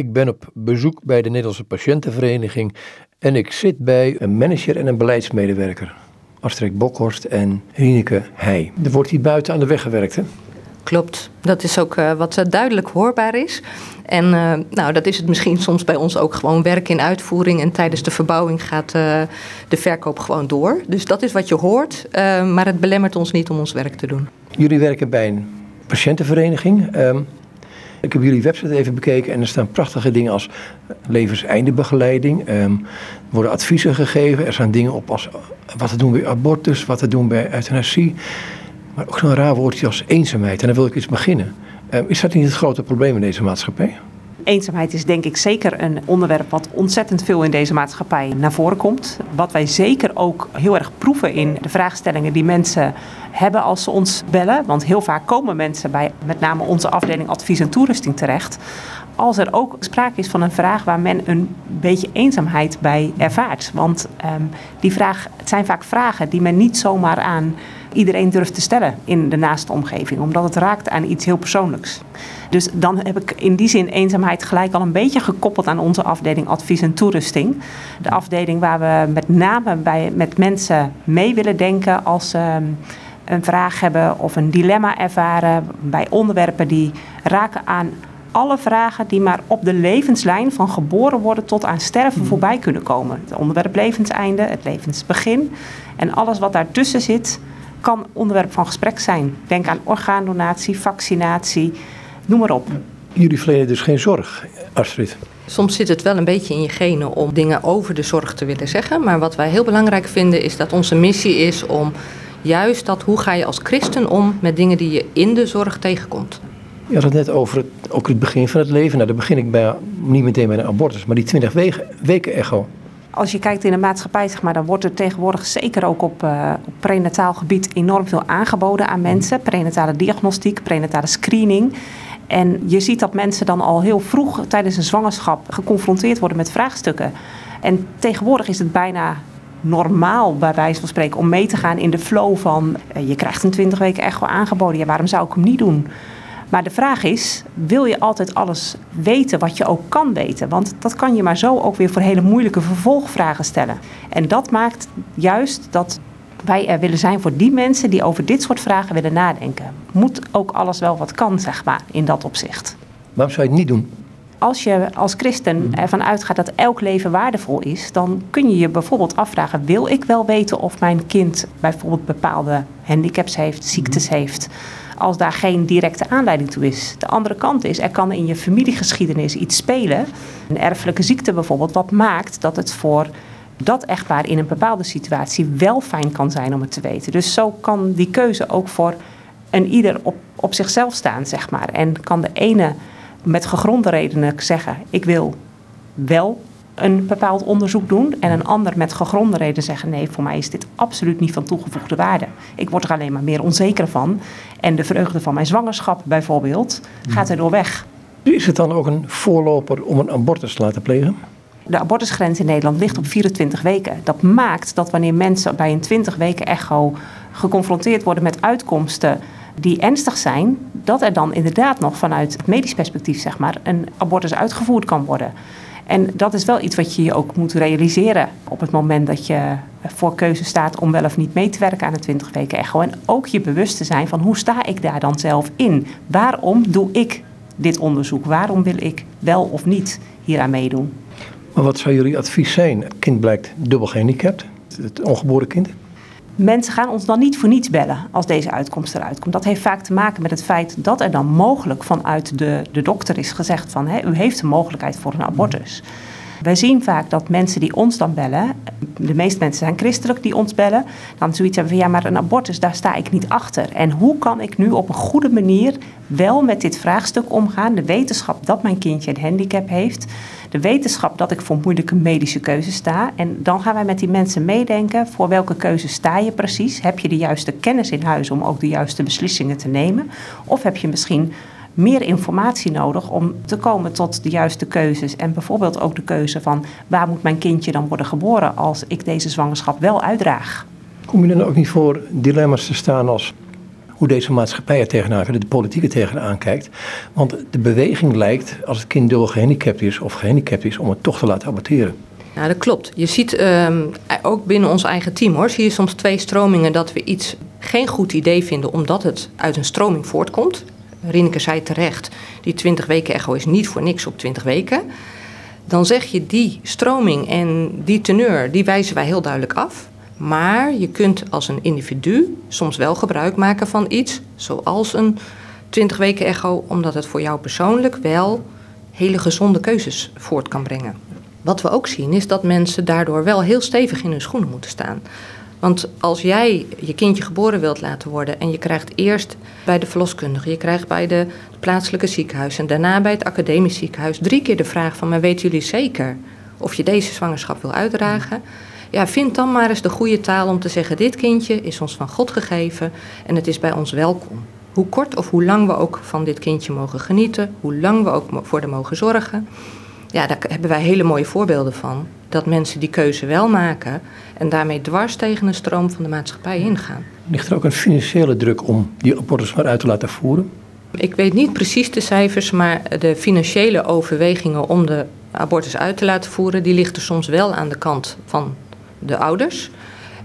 Ik ben op bezoek bij de Nederlandse Patiëntenvereniging en ik zit bij een manager en een beleidsmedewerker. Astrid Bokhorst en Rieneke Heij. Er wordt hier buiten aan de weg gewerkt, hè? Klopt. Dat is ook uh, wat duidelijk hoorbaar is. En uh, nou, dat is het misschien soms bij ons ook gewoon werk in uitvoering. En tijdens de verbouwing gaat de verkoop gewoon door. Dus dat is wat je hoort. maar het belemmert ons niet om ons werk te doen. Jullie werken bij een patiëntenvereniging. Ik heb jullie website even bekeken en er staan prachtige dingen als levenseindebegeleiding. Um, er worden adviezen gegeven. Er staan dingen op als wat te doen bij abortus, wat te doen bij euthanasie. Maar ook zo'n raar woordje als eenzaamheid. En dan wil ik eens beginnen. Um, is dat niet het grote probleem in deze maatschappij? Eenzaamheid is denk ik zeker een onderwerp wat ontzettend veel in deze maatschappij naar voren komt. Wat wij zeker ook heel erg proeven in de vraagstellingen die mensen hebben als ze ons bellen. Want heel vaak komen mensen bij met name onze afdeling advies en toerusting terecht. Als er ook sprake is van een vraag waar men een beetje eenzaamheid bij ervaart. Want um, die vraag, het zijn vaak vragen die men niet zomaar aan iedereen durft te stellen in de naaste omgeving, omdat het raakt aan iets heel persoonlijks. Dus dan heb ik in die zin eenzaamheid gelijk al een beetje gekoppeld aan onze afdeling advies en toerusting. De afdeling waar we met name bij, met mensen mee willen denken als ze een vraag hebben of een dilemma ervaren bij onderwerpen die raken aan alle vragen die maar op de levenslijn van geboren worden tot aan sterven hmm. voorbij kunnen komen. Het onderwerp levenseinde, het levensbegin en alles wat daartussen zit kan onderwerp van gesprek zijn. Denk aan orgaandonatie, vaccinatie, noem maar op. Jullie verlenen dus geen zorg, Astrid? Soms zit het wel een beetje in je genen om dingen over de zorg te willen zeggen. Maar wat wij heel belangrijk vinden is dat onze missie is om juist dat hoe ga je als christen om met dingen die je in de zorg tegenkomt. Je had het net over het, ook het begin van het leven. Nou, dan begin ik bij, niet meteen bij een abortus, maar die 20 weken, weken echo. Als je kijkt in de maatschappij, zeg maar, dan wordt er tegenwoordig zeker ook op, uh, op prenataal gebied enorm veel aangeboden aan mensen. Prenatale diagnostiek, prenatale screening. En je ziet dat mensen dan al heel vroeg tijdens een zwangerschap geconfronteerd worden met vraagstukken. En tegenwoordig is het bijna normaal, bij wijze van spreken, om mee te gaan in de flow van uh, je krijgt een 20 weken echo aangeboden. Ja, waarom zou ik hem niet doen? Maar de vraag is, wil je altijd alles weten wat je ook kan weten? Want dat kan je maar zo ook weer voor hele moeilijke vervolgvragen stellen. En dat maakt juist dat wij er willen zijn voor die mensen die over dit soort vragen willen nadenken. Moet ook alles wel wat kan, zeg maar, in dat opzicht. Waarom zou je het niet doen? Als je als christen mhm. ervan uitgaat dat elk leven waardevol is, dan kun je je bijvoorbeeld afvragen: wil ik wel weten of mijn kind bijvoorbeeld bepaalde handicaps heeft, ziektes mhm. heeft? Als daar geen directe aanleiding toe is. De andere kant is, er kan in je familiegeschiedenis iets spelen, een erfelijke ziekte bijvoorbeeld, wat maakt dat het voor dat echtpaar in een bepaalde situatie wel fijn kan zijn om het te weten. Dus zo kan die keuze ook voor een ieder op, op zichzelf staan, zeg maar. En kan de ene met gegronde redenen zeggen: ik wil wel een bepaald onderzoek doen en een ander met gegronde reden zeggen: nee, voor mij is dit absoluut niet van toegevoegde waarde. Ik word er alleen maar meer onzeker van. En de vreugde van mijn zwangerschap bijvoorbeeld gaat er door weg. Is het dan ook een voorloper om een abortus te laten plegen? De abortusgrens in Nederland ligt op 24 weken. Dat maakt dat wanneer mensen bij een 20 weken echo geconfronteerd worden met uitkomsten die ernstig zijn, dat er dan inderdaad nog vanuit het medisch perspectief zeg maar, een abortus uitgevoerd kan worden. En dat is wel iets wat je je ook moet realiseren op het moment dat je voor keuze staat om wel of niet mee te werken aan de 20 weken echo. En ook je bewust te zijn van hoe sta ik daar dan zelf in? Waarom doe ik dit onderzoek? Waarom wil ik wel of niet hieraan meedoen? Maar wat zou jullie advies zijn? Het kind blijkt dubbel gehandicapt, het ongeboren kind mensen gaan ons dan niet voor niets bellen als deze uitkomst eruit komt. Dat heeft vaak te maken met het feit dat er dan mogelijk vanuit de, de dokter is gezegd van hè, u heeft de mogelijkheid voor een abortus. Wij zien vaak dat mensen die ons dan bellen, de meeste mensen zijn christelijk die ons bellen, dan zoiets hebben van ja, maar een abortus, daar sta ik niet achter. En hoe kan ik nu op een goede manier wel met dit vraagstuk omgaan? De wetenschap dat mijn kindje een handicap heeft, de wetenschap dat ik voor moeilijke medische keuzes sta. En dan gaan wij met die mensen meedenken voor welke keuze sta je precies. Heb je de juiste kennis in huis om ook de juiste beslissingen te nemen? Of heb je misschien meer informatie nodig om te komen tot de juiste keuzes. En bijvoorbeeld ook de keuze van waar moet mijn kindje dan worden geboren als ik deze zwangerschap wel uitdraag. Kom je dan ook niet voor dilemma's te staan als hoe deze maatschappij er tegenaan kijkt, de politiek er tegenaan kijkt. Want de beweging lijkt, als het kind dubbel gehandicapt is of gehandicapt is, om het toch te laten aborteren. Ja, dat klopt. Je ziet ehm, ook binnen ons eigen team hoor, zie je soms twee stromingen dat we iets geen goed idee vinden omdat het uit een stroming voortkomt. Rineke zei terecht, die 20 weken echo is niet voor niks op 20 weken. Dan zeg je die stroming en die teneur, die wijzen wij heel duidelijk af. Maar je kunt als een individu soms wel gebruik maken van iets, zoals een 20 weken echo, omdat het voor jou persoonlijk wel hele gezonde keuzes voort kan brengen. Wat we ook zien is dat mensen daardoor wel heel stevig in hun schoenen moeten staan. Want als jij je kindje geboren wilt laten worden en je krijgt eerst bij de verloskundige, je krijgt bij de plaatselijke ziekenhuis en daarna bij het academisch ziekenhuis drie keer de vraag van, maar weten jullie zeker of je deze zwangerschap wil uitdragen? Ja, vind dan maar eens de goede taal om te zeggen, dit kindje is ons van God gegeven en het is bij ons welkom. Hoe kort of hoe lang we ook van dit kindje mogen genieten, hoe lang we ook voor de mogen zorgen. Ja, daar hebben wij hele mooie voorbeelden van. Dat mensen die keuze wel maken en daarmee dwars tegen een stroom van de maatschappij ingaan. Ligt er ook een financiële druk om die abortus maar uit te laten voeren? Ik weet niet precies de cijfers, maar de financiële overwegingen om de abortus uit te laten voeren, die ligt er soms wel aan de kant van de ouders.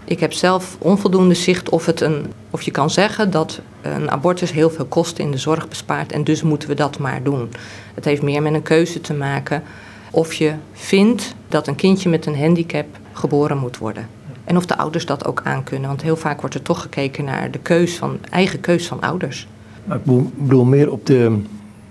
Ik heb zelf onvoldoende zicht of, het een, of je kan zeggen dat een abortus heel veel kosten in de zorg bespaart en dus moeten we dat maar doen. Het heeft meer met een keuze te maken of je vindt dat een kindje met een handicap geboren moet worden. En of de ouders dat ook aankunnen. Want heel vaak wordt er toch gekeken naar de keus van, eigen keus van ouders. Maar ik bedoel meer op de,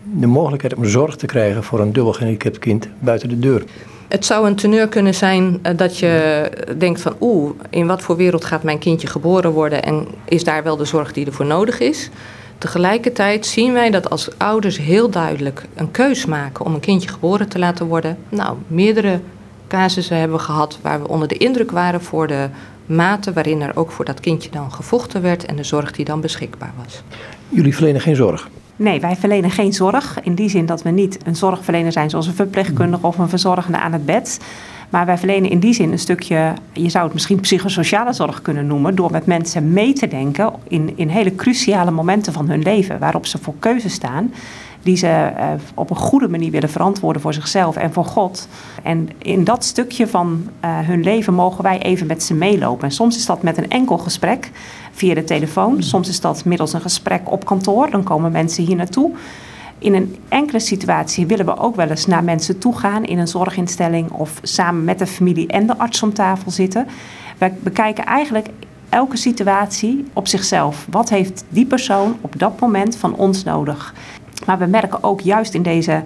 de mogelijkheid om zorg te krijgen voor een dubbel gehandicapt kind buiten de deur. Het zou een teneur kunnen zijn eh, dat je denkt van oeh, in wat voor wereld gaat mijn kindje geboren worden en is daar wel de zorg die ervoor nodig is. Tegelijkertijd zien wij dat als ouders heel duidelijk een keus maken om een kindje geboren te laten worden. Nou, meerdere casussen hebben we gehad waar we onder de indruk waren voor de mate waarin er ook voor dat kindje dan gevochten werd en de zorg die dan beschikbaar was. Jullie verlenen geen zorg? Nee, wij verlenen geen zorg. In die zin dat we niet een zorgverlener zijn zoals een verpleegkundige of een verzorgende aan het bed. Maar wij verlenen in die zin een stukje, je zou het misschien psychosociale zorg kunnen noemen, door met mensen mee te denken in, in hele cruciale momenten van hun leven, waarop ze voor keuze staan, die ze uh, op een goede manier willen verantwoorden voor zichzelf en voor God. En in dat stukje van uh, hun leven mogen wij even met ze meelopen. En soms is dat met een enkel gesprek via de telefoon, soms is dat middels een gesprek op kantoor, dan komen mensen hier naartoe. In een enkele situatie willen we ook wel eens naar mensen toe gaan in een zorginstelling of samen met de familie en de arts om tafel zitten. We bekijken eigenlijk elke situatie op zichzelf. Wat heeft die persoon op dat moment van ons nodig? Maar we merken ook juist in deze,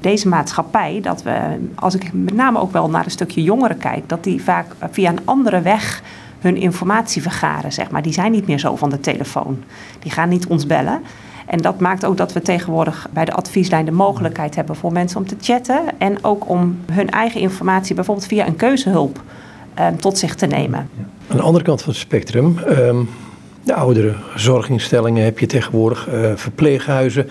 deze maatschappij dat we, als ik met name ook wel naar een stukje jongeren kijk, dat die vaak via een andere weg hun informatie vergaren. Zeg maar. Die zijn niet meer zo van de telefoon. Die gaan niet ons bellen. En dat maakt ook dat we tegenwoordig bij de advieslijn de mogelijkheid hebben voor mensen om te chatten. En ook om hun eigen informatie bijvoorbeeld via een keuzehulp eh, tot zich te nemen. Aan de andere kant van het spectrum, um, de oudere zorginstellingen heb je tegenwoordig, uh, verpleeghuizen.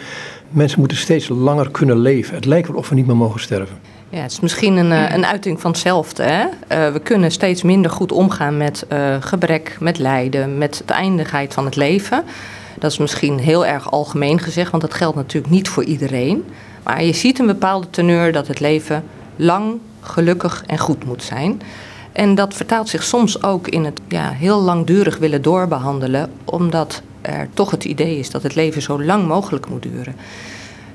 Mensen moeten steeds langer kunnen leven. Het lijkt wel of we niet meer mogen sterven. Ja, het is misschien een, eh, een uiting van hetzelfde. Hè? Uh, we kunnen steeds minder goed omgaan met uh, gebrek, met lijden, met de eindigheid van het leven. Dat is misschien heel erg algemeen gezegd, want dat geldt natuurlijk niet voor iedereen. Maar je ziet een bepaalde teneur dat het leven lang, gelukkig en goed moet zijn. En dat vertaalt zich soms ook in het ja, heel langdurig willen doorbehandelen, omdat er toch het idee is dat het leven zo lang mogelijk moet duren.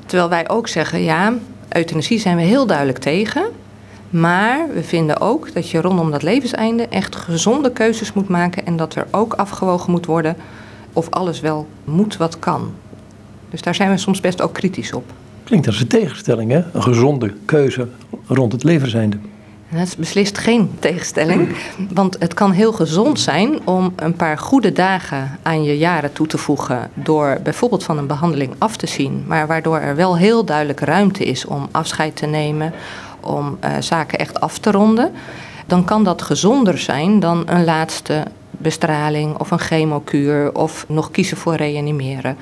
Terwijl wij ook zeggen, ja, euthanasie zijn we heel duidelijk tegen. Maar we vinden ook dat je rondom dat levenseinde echt gezonde keuzes moet maken en dat er ook afgewogen moet worden of alles wel moet wat kan. Dus daar zijn we soms best ook kritisch op. Klinkt als een tegenstelling, hè? Een gezonde keuze rond het levenseinde. Dat is beslist geen tegenstelling. Want het kan heel gezond zijn om een paar goede dagen aan je jaren toe te voegen. door bijvoorbeeld van een behandeling af te zien. maar waardoor er wel heel duidelijk ruimte is om afscheid te nemen. om uh, zaken echt af te ronden. Dan kan dat gezonder zijn dan een laatste bestraling of een chemokuur of nog kiezen voor reanimeren.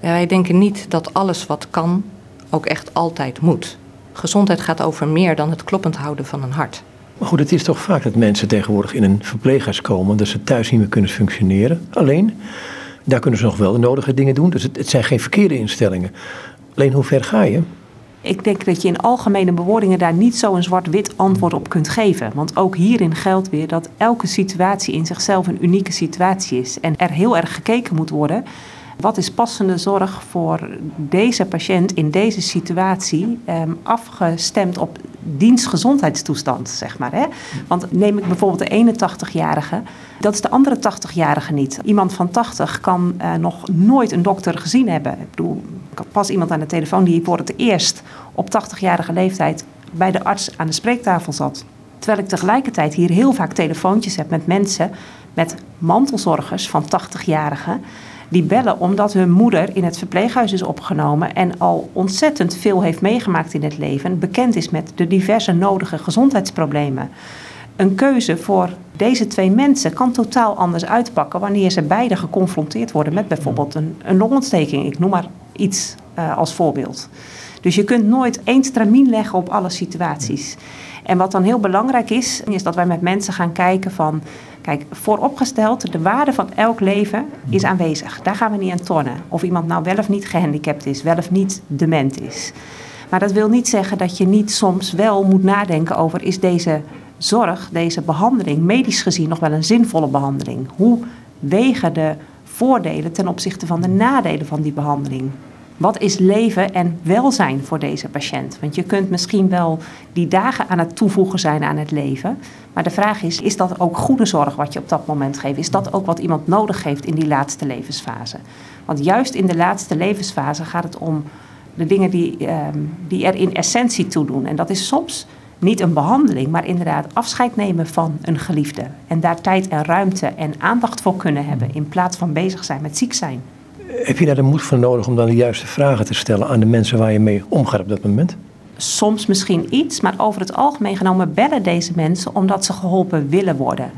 Wij denken niet dat alles wat kan ook echt altijd moet. Gezondheid gaat over meer dan het kloppend houden van een hart. Maar goed, het is toch vaak dat mensen tegenwoordig in een verpleeghuis komen dat ze thuis niet meer kunnen functioneren. Alleen, Daar kunnen ze nog wel de nodige dingen doen. Dus het, het zijn geen verkeerde instellingen. Alleen hoe ver ga je? Ik denk dat je in algemene bewoordingen daar niet zo een zwart-wit antwoord op kunt geven. Want ook hierin geldt weer dat elke situatie in zichzelf een unieke situatie is. En er heel erg gekeken moet worden. Wat is passende zorg voor deze patiënt in deze situatie, ehm, afgestemd op dienstgezondheidstoestand, zeg maar. Hè? Want neem ik bijvoorbeeld de 81-jarige, dat is de andere 80-jarige niet. Iemand van 80 kan uh, nog nooit een dokter gezien hebben. Ik bedoel, pas iemand aan de telefoon die voor het eerst op 80-jarige leeftijd bij de arts aan de spreektafel zat. Terwijl ik tegelijkertijd hier heel vaak telefoontjes heb met mensen, met mantelzorgers van 80-jarigen die bellen omdat hun moeder in het verpleeghuis is opgenomen en al ontzettend veel heeft meegemaakt in het leven, bekend is met de diverse nodige gezondheidsproblemen. Een keuze voor deze twee mensen kan totaal anders uitpakken wanneer ze beide geconfronteerd worden met bijvoorbeeld een, een longontsteking. Ik noem maar iets uh, als voorbeeld. Dus je kunt nooit één stramien leggen op alle situaties. En wat dan heel belangrijk is, is dat wij met mensen gaan kijken van Kijk, vooropgesteld, de waarde van elk leven is aanwezig. Daar gaan we niet aan tornen. Of iemand nou wel of niet gehandicapt is, wel of niet dement is. Maar dat wil niet zeggen dat je niet soms wel moet nadenken over: is deze zorg, deze behandeling, medisch gezien nog wel een zinvolle behandeling? Hoe wegen de voordelen ten opzichte van de nadelen van die behandeling? Wat is leven en welzijn voor deze patiënt? Want je kunt misschien wel die dagen aan het toevoegen zijn aan het leven. Maar de vraag is, is dat ook goede zorg wat je op dat moment geeft? Is dat ook wat iemand nodig heeft in die laatste levensfase? Want juist in de laatste levensfase gaat het om de dingen die, ehm, die er in essentie toe doen. En dat is soms niet een behandeling, maar inderdaad afscheid nemen van een geliefde. En daar tijd en ruimte en aandacht voor kunnen hebben in plaats van bezig zijn met ziek zijn. Heb je daar de moed voor nodig om dan de juiste vragen te stellen aan de mensen waar je mee omgaat op dat moment? Soms misschien iets, maar over het algemeen genomen bellen deze mensen omdat ze geholpen willen worden.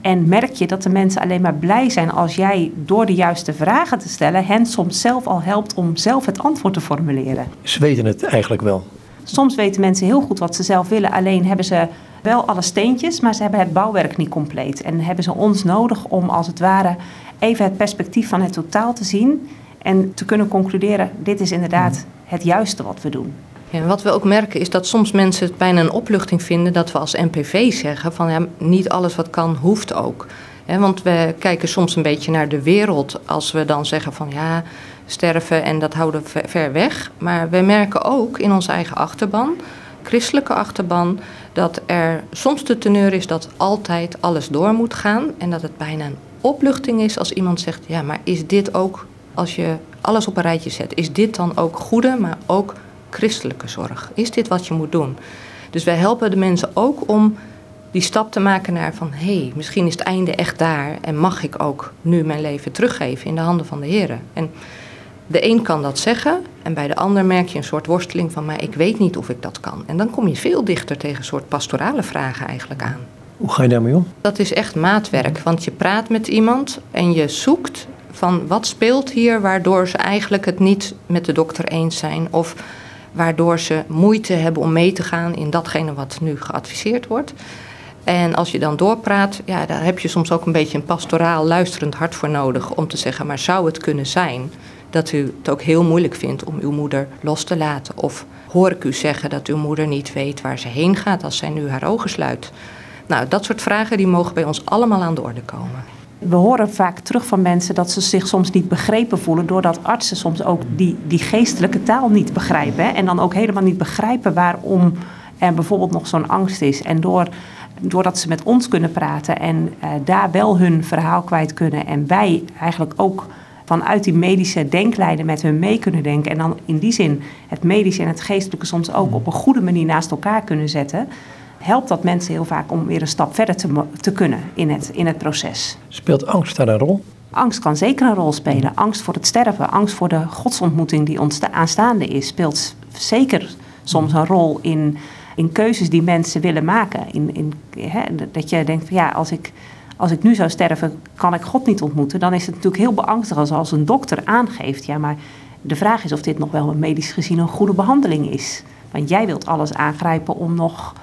En merk je dat de mensen alleen maar blij zijn als jij door de juiste vragen te stellen hen soms zelf al helpt om zelf het antwoord te formuleren. Ze weten het eigenlijk wel. Soms weten mensen heel goed wat ze zelf willen, alleen hebben ze wel alle steentjes, maar ze hebben het bouwwerk niet compleet. En hebben ze ons nodig om als het ware even het perspectief van het totaal te zien en te kunnen concluderen: dit is inderdaad het juiste wat we doen. Ja, wat we ook merken is dat soms mensen het bijna een opluchting vinden dat we als NPV zeggen van ja, niet alles wat kan hoeft ook. want we kijken soms een beetje naar de wereld als we dan zeggen van ja, sterven en dat houden we ver weg. Maar we merken ook in onze eigen achterban, christelijke achterban, dat er soms de teneur is dat altijd alles door moet gaan en dat het bijna opluchting is als iemand zegt: ja, maar is dit ook, als je alles op een rijtje zet, is dit dan ook goede, maar ook christelijke zorg? Is dit wat je moet doen? Dus wij helpen de mensen ook om die stap te maken naar van hé, hey, misschien is het einde echt daar en mag ik ook nu mijn leven teruggeven in de handen van de Heer. En de een kan dat zeggen en bij de ander merk je een soort worsteling van maar ik weet niet of ik dat kan. En dan kom je veel dichter tegen een soort pastorale vragen eigenlijk aan. Hoe ga je daarmee om? Dat is echt maatwerk, want je praat met iemand en je zoekt van wat speelt hier waardoor ze eigenlijk het niet met de dokter eens zijn of waardoor ze moeite hebben om mee te gaan in datgene wat nu geadviseerd wordt. En als je dan doorpraat, ja, daar heb je soms ook een beetje een pastoraal luisterend hart voor nodig om te zeggen, maar zou het kunnen zijn dat u het ook heel moeilijk vindt om uw moeder los te laten? Of hoor ik u zeggen dat uw moeder niet weet waar ze heen gaat als zij nu haar ogen sluit? Nou, dat soort vragen die mogen bij ons allemaal aan de orde komen. We horen vaak terug van mensen dat ze zich soms niet begrepen voelen, doordat artsen soms ook die, die geestelijke taal niet begrijpen. Hè? En dan ook helemaal niet begrijpen waarom er bijvoorbeeld nog zo'n angst is. En door, doordat ze met ons kunnen praten en uh, daar wel hun verhaal kwijt kunnen en wij eigenlijk ook vanuit die medische denklijnen met hun mee kunnen denken. En dan in die zin het medische en het geestelijke soms ook op een goede manier naast elkaar kunnen zetten helpt dat mensen heel vaak om weer een stap verder te, te kunnen in het, in het proces. Speelt angst daar een rol? Angst kan zeker een rol spelen. Angst voor het sterven, angst voor de godsontmoeting die ons aanstaande is, speelt zeker soms een rol in, in keuzes die mensen willen maken. In, in, hè, dat je denkt van ja, als ik, als ik nu zou sterven, kan ik God niet ontmoeten. Dan is het natuurlijk heel beangstigend als een dokter aangeeft, ja, maar de vraag is of dit nog wel medisch gezien een goede behandeling is. Want jij wilt alles aangrijpen om nog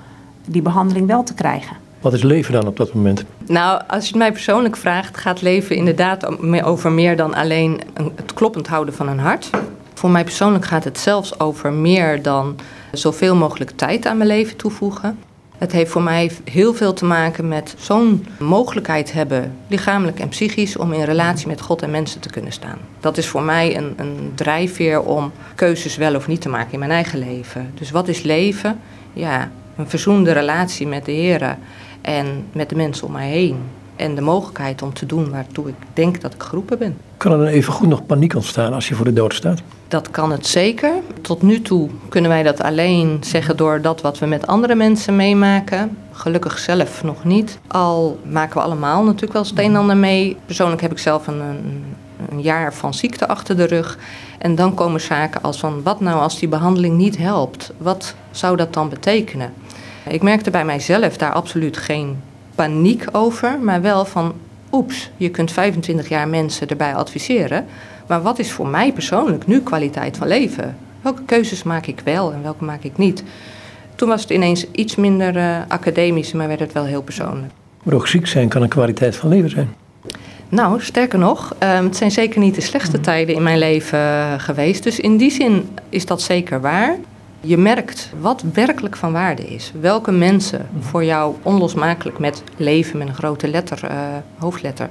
die behandeling wel te krijgen. Wat is leven dan op dat moment? Nou, als je het mij persoonlijk vraagt, gaat leven inderdaad over meer dan alleen het kloppend houden van een hart. Voor mij persoonlijk gaat het zelfs over meer dan zoveel mogelijk tijd aan mijn leven toevoegen. Het heeft voor mij heel veel te maken met zo'n mogelijkheid hebben, lichamelijk en psychisch, om in relatie met God en mensen te kunnen staan. Dat is voor mij een, een drijfveer om keuzes wel of niet te maken in mijn eigen leven. Dus wat is leven? Ja, een verzoende relatie met de Heer en met de mensen om mij heen. En de mogelijkheid om te doen waartoe ik denk dat ik geroepen ben. Kan er dan even goed nog paniek ontstaan als je voor de dood staat? Dat kan het zeker. Tot nu toe kunnen wij dat alleen zeggen door dat wat we met andere mensen meemaken. Gelukkig zelf nog niet. Al maken we allemaal natuurlijk wel het een en ander mee. Persoonlijk heb ik zelf een, een, een jaar van ziekte achter de rug. En dan komen zaken als van wat nou als die behandeling niet helpt? Wat zou dat dan betekenen? Ik merkte bij mijzelf daar absoluut geen paniek over, maar wel van oeps, je kunt 25 jaar mensen erbij adviseren. Maar wat is voor mij persoonlijk nu kwaliteit van leven? Welke keuzes maak ik wel en welke maak ik niet? Toen was het ineens iets minder uh, academisch, maar werd het wel heel persoonlijk. Maar ook ziek zijn kan een kwaliteit van leven zijn. Nou, sterker nog, um, het zijn zeker niet de slechtste mhm. tijden in mijn leven uh, geweest. Dus in die zin is dat zeker waar. Je merkt wat werkelijk van waarde is. Welke mensen voor jou onlosmakelijk met leven met een grote letter, uh, hoofdletter,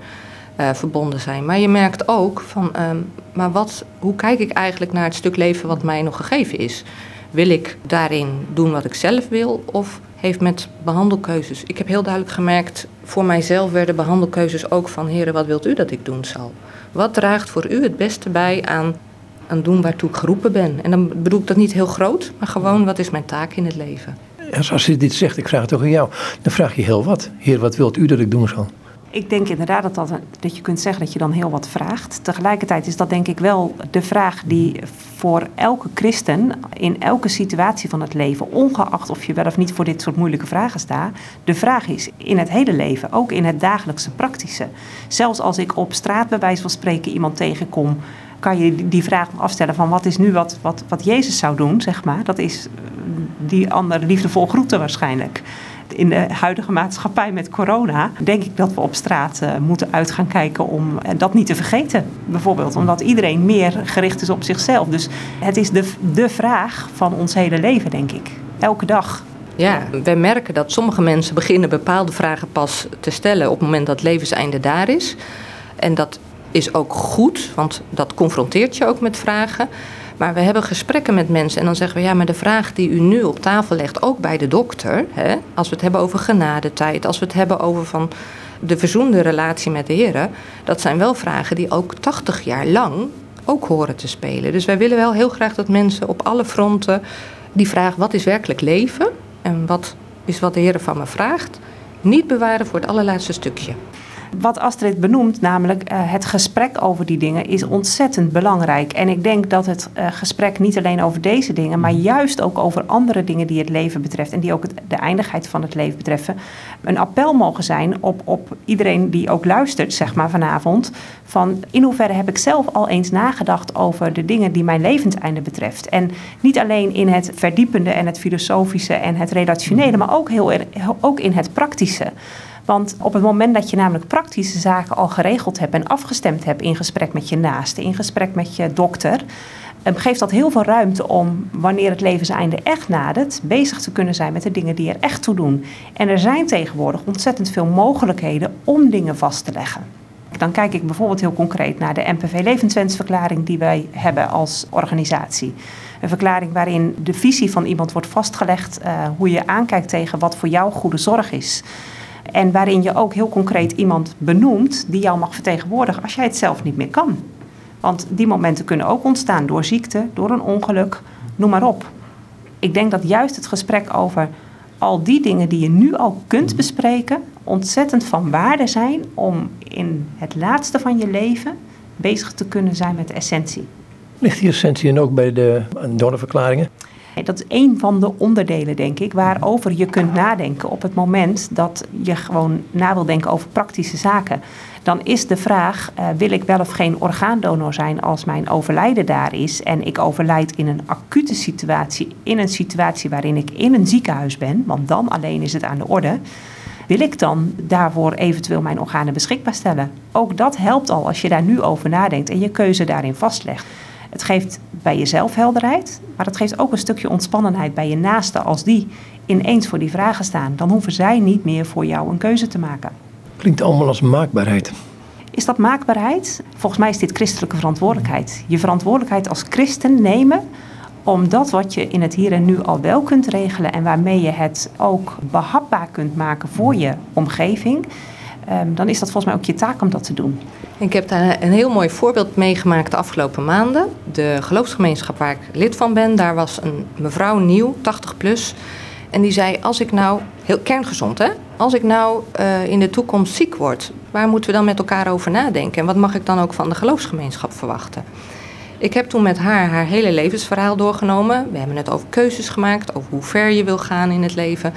uh, verbonden zijn. Maar je merkt ook van, um, maar wat, hoe kijk ik eigenlijk naar het stuk leven wat mij nog gegeven is? Wil ik daarin doen wat ik zelf wil of heeft met behandelkeuzes? Ik heb heel duidelijk gemerkt, voor mijzelf werden behandelkeuzes ook van, heren, wat wilt u dat ik doen zal? Wat draagt voor u het beste bij aan aan doen waartoe ik geroepen ben. En dan bedoel ik dat niet heel groot, maar gewoon wat is mijn taak in het leven. Als je dit zegt, ik vraag het ook aan jou, dan vraag je heel wat. Heer, wat wilt u dat ik doen zal? Ik denk inderdaad dat, dat, dat je kunt zeggen dat je dan heel wat vraagt. Tegelijkertijd is dat denk ik wel de vraag die voor elke christen in elke situatie van het leven, ongeacht of je wel of niet voor dit soort moeilijke vragen staat, de vraag is in het hele leven, ook in het dagelijkse praktische. Zelfs als ik op straat bij wijze van spreken iemand tegenkom kan je die vraag afstellen van wat is nu wat, wat, wat Jezus zou doen, zeg maar. Dat is eh, die andere liefdevol groeten waarschijnlijk. In de huidige maatschappij met corona denk ik dat we op straat uh, moeten uit gaan kijken om uh, dat niet te vergeten. Bijvoorbeeld omdat iedereen meer gericht is op zichzelf. Dus het is de, de vraag van ons hele leven, denk ik. Elke dag. Ja, wij merken dat sommige mensen beginnen bepaalde vragen pas te stellen op het moment dat levenseinde daar is. En dat is ook goed, want dat confronteert je ook met vragen. Maar we hebben gesprekken met mensen en dan zeggen we ja, maar de vraag die u nu op tafel legt, ook bij de dokter, hè, als we het hebben over genadetijd, als we het hebben over van de verzoende relatie met de heren, dat zijn wel vragen die ook 80 jaar lang ook horen te spelen. Dus wij willen wel heel graag dat mensen op alle fronten die vraag wat is werkelijk leven en wat is wat de Heer van me vraagt, niet bewaren voor het allerlaatste stukje. Wat Astrid benoemt, namelijk uh, het gesprek over die dingen, is ontzettend belangrijk. En ik denk dat het uh, gesprek niet alleen over deze dingen, maar juist ook over andere dingen die het leven betreft en die ook de eindigheid van het leven betreffen, een appel mogen zijn op, op iedereen die ook luistert, zeg maar vanavond. Van in hoeverre heb ik zelf al eens nagedacht over de dingen die mijn levenseinde betreft. En niet alleen in het verdiepende en het filosofische en het relationele, maar ook, heel, ook in het praktische. Want op het moment dat je namelijk praktische zaken al geregeld hebt en afgestemd hebt in gesprek met je naaste, in gesprek met je dokter, eh, geeft dat heel veel ruimte om, wanneer het levenseinde echt nadert, bezig te kunnen zijn met de dingen die er echt toe doen. En er zijn tegenwoordig ontzettend veel mogelijkheden om dingen vast te leggen. Dan kijk ik bijvoorbeeld heel concreet naar de MPV Levenswensverklaring die wij hebben als organisatie. Een verklaring waarin de visie van iemand wordt vastgelegd, uh, hoe je aankijkt tegen wat voor jou goede zorg is. En waarin je ook heel concreet iemand benoemt die jou mag vertegenwoordigen als jij het zelf niet meer kan. Want die momenten kunnen ook ontstaan door ziekte, door een ongeluk, noem maar op. Ik denk dat juist het gesprek over al die dingen die je nu al kunt bespreken, ontzettend van waarde zijn om in het laatste van je leven bezig te kunnen zijn met de essentie. Ligt die essentie en ook bij de donorverklaringen? Dat is een van de onderdelen, denk ik, waarover je kunt nadenken op het moment dat je gewoon na wil denken over praktische zaken. Dan is de vraag: uh, wil ik wel of geen orgaandonor zijn als mijn overlijden daar is en ik overlijd in een acute situatie, in een situatie waarin ik in een ziekenhuis ben, want dan alleen is het aan de orde. wil ik dan daarvoor eventueel mijn organen beschikbaar stellen? Ook dat helpt al als je daar nu over nadenkt en je keuze daarin vastlegt. Het geeft bij jezelf helderheid, maar het geeft ook een stukje ontspannenheid bij je naasten als die ineens voor die vragen staan. Dan hoeven zij niet meer voor jou een keuze te maken. Klinkt allemaal als maakbaarheid. Is dat maakbaarheid? Volgens mij is dit christelijke verantwoordelijkheid. Je verantwoordelijkheid als christen nemen om dat wat je in het hier en nu al wel kunt regelen en waarmee je het ook behapbaar kunt maken voor je omgeving, ehm, dan is dat volgens mij ook je taak om dat te doen. Ik heb daar een heel mooi voorbeeld meegemaakt de afgelopen maanden. De geloofsgemeenschap waar ik lid van ben, daar was een mevrouw nieuw, 80 plus. En die zei: Als ik nou, heel kerngezond hè, als ik nou uh, in de toekomst ziek word, waar moeten we dan met elkaar over nadenken? En wat mag ik dan ook van de geloofsgemeenschap verwachten? Ik heb toen met haar haar hele levensverhaal doorgenomen. We hebben het over keuzes gemaakt, over hoe ver je wil gaan in het leven.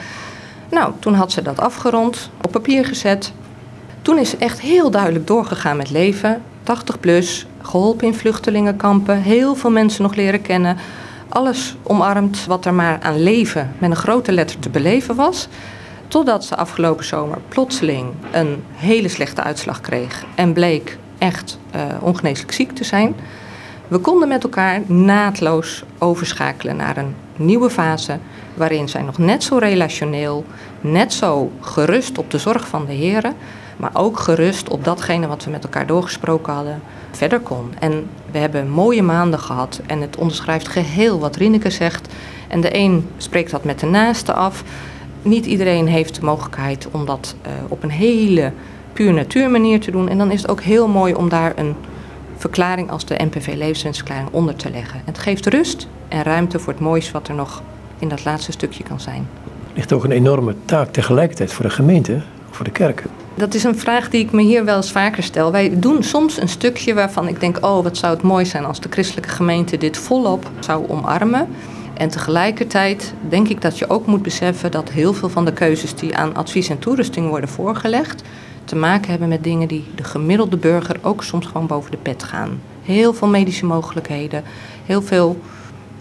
Nou, toen had ze dat afgerond, op papier gezet. Toen is ze echt heel duidelijk doorgegaan met leven. 80 plus, geholpen in vluchtelingenkampen, heel veel mensen nog leren kennen. Alles omarmd wat er maar aan leven met een grote letter te beleven was. Totdat ze afgelopen zomer plotseling een hele slechte uitslag kreeg en bleek echt uh, ongeneeslijk ziek te zijn. We konden met elkaar naadloos overschakelen naar een nieuwe fase waarin zij nog net zo relationeel, net zo gerust op de zorg van de heren, maar ook gerust op datgene wat we met elkaar doorgesproken hadden, verder kon. En we hebben mooie maanden gehad en het onderschrijft geheel wat Rineke zegt. En de een spreekt dat met de naaste af. Niet iedereen heeft de mogelijkheid om dat uh, op een hele puur natuurmanier te doen. En dan is het ook heel mooi om daar een verklaring als de NPV levenswensverklaring onder te leggen. Het geeft rust en ruimte voor het moois wat er nog in dat laatste stukje kan zijn. Er ligt ook een enorme taak tegelijkertijd voor de gemeente, voor de kerk. Dat is een vraag die ik me hier wel eens vaker stel. Wij doen soms een stukje waarvan ik denk: oh, wat zou het mooi zijn als de christelijke gemeente dit volop zou omarmen. En tegelijkertijd denk ik dat je ook moet beseffen dat heel veel van de keuzes die aan advies en toerusting worden voorgelegd, te maken hebben met dingen die de gemiddelde burger ook soms gewoon boven de pet gaan. Heel veel medische mogelijkheden, heel veel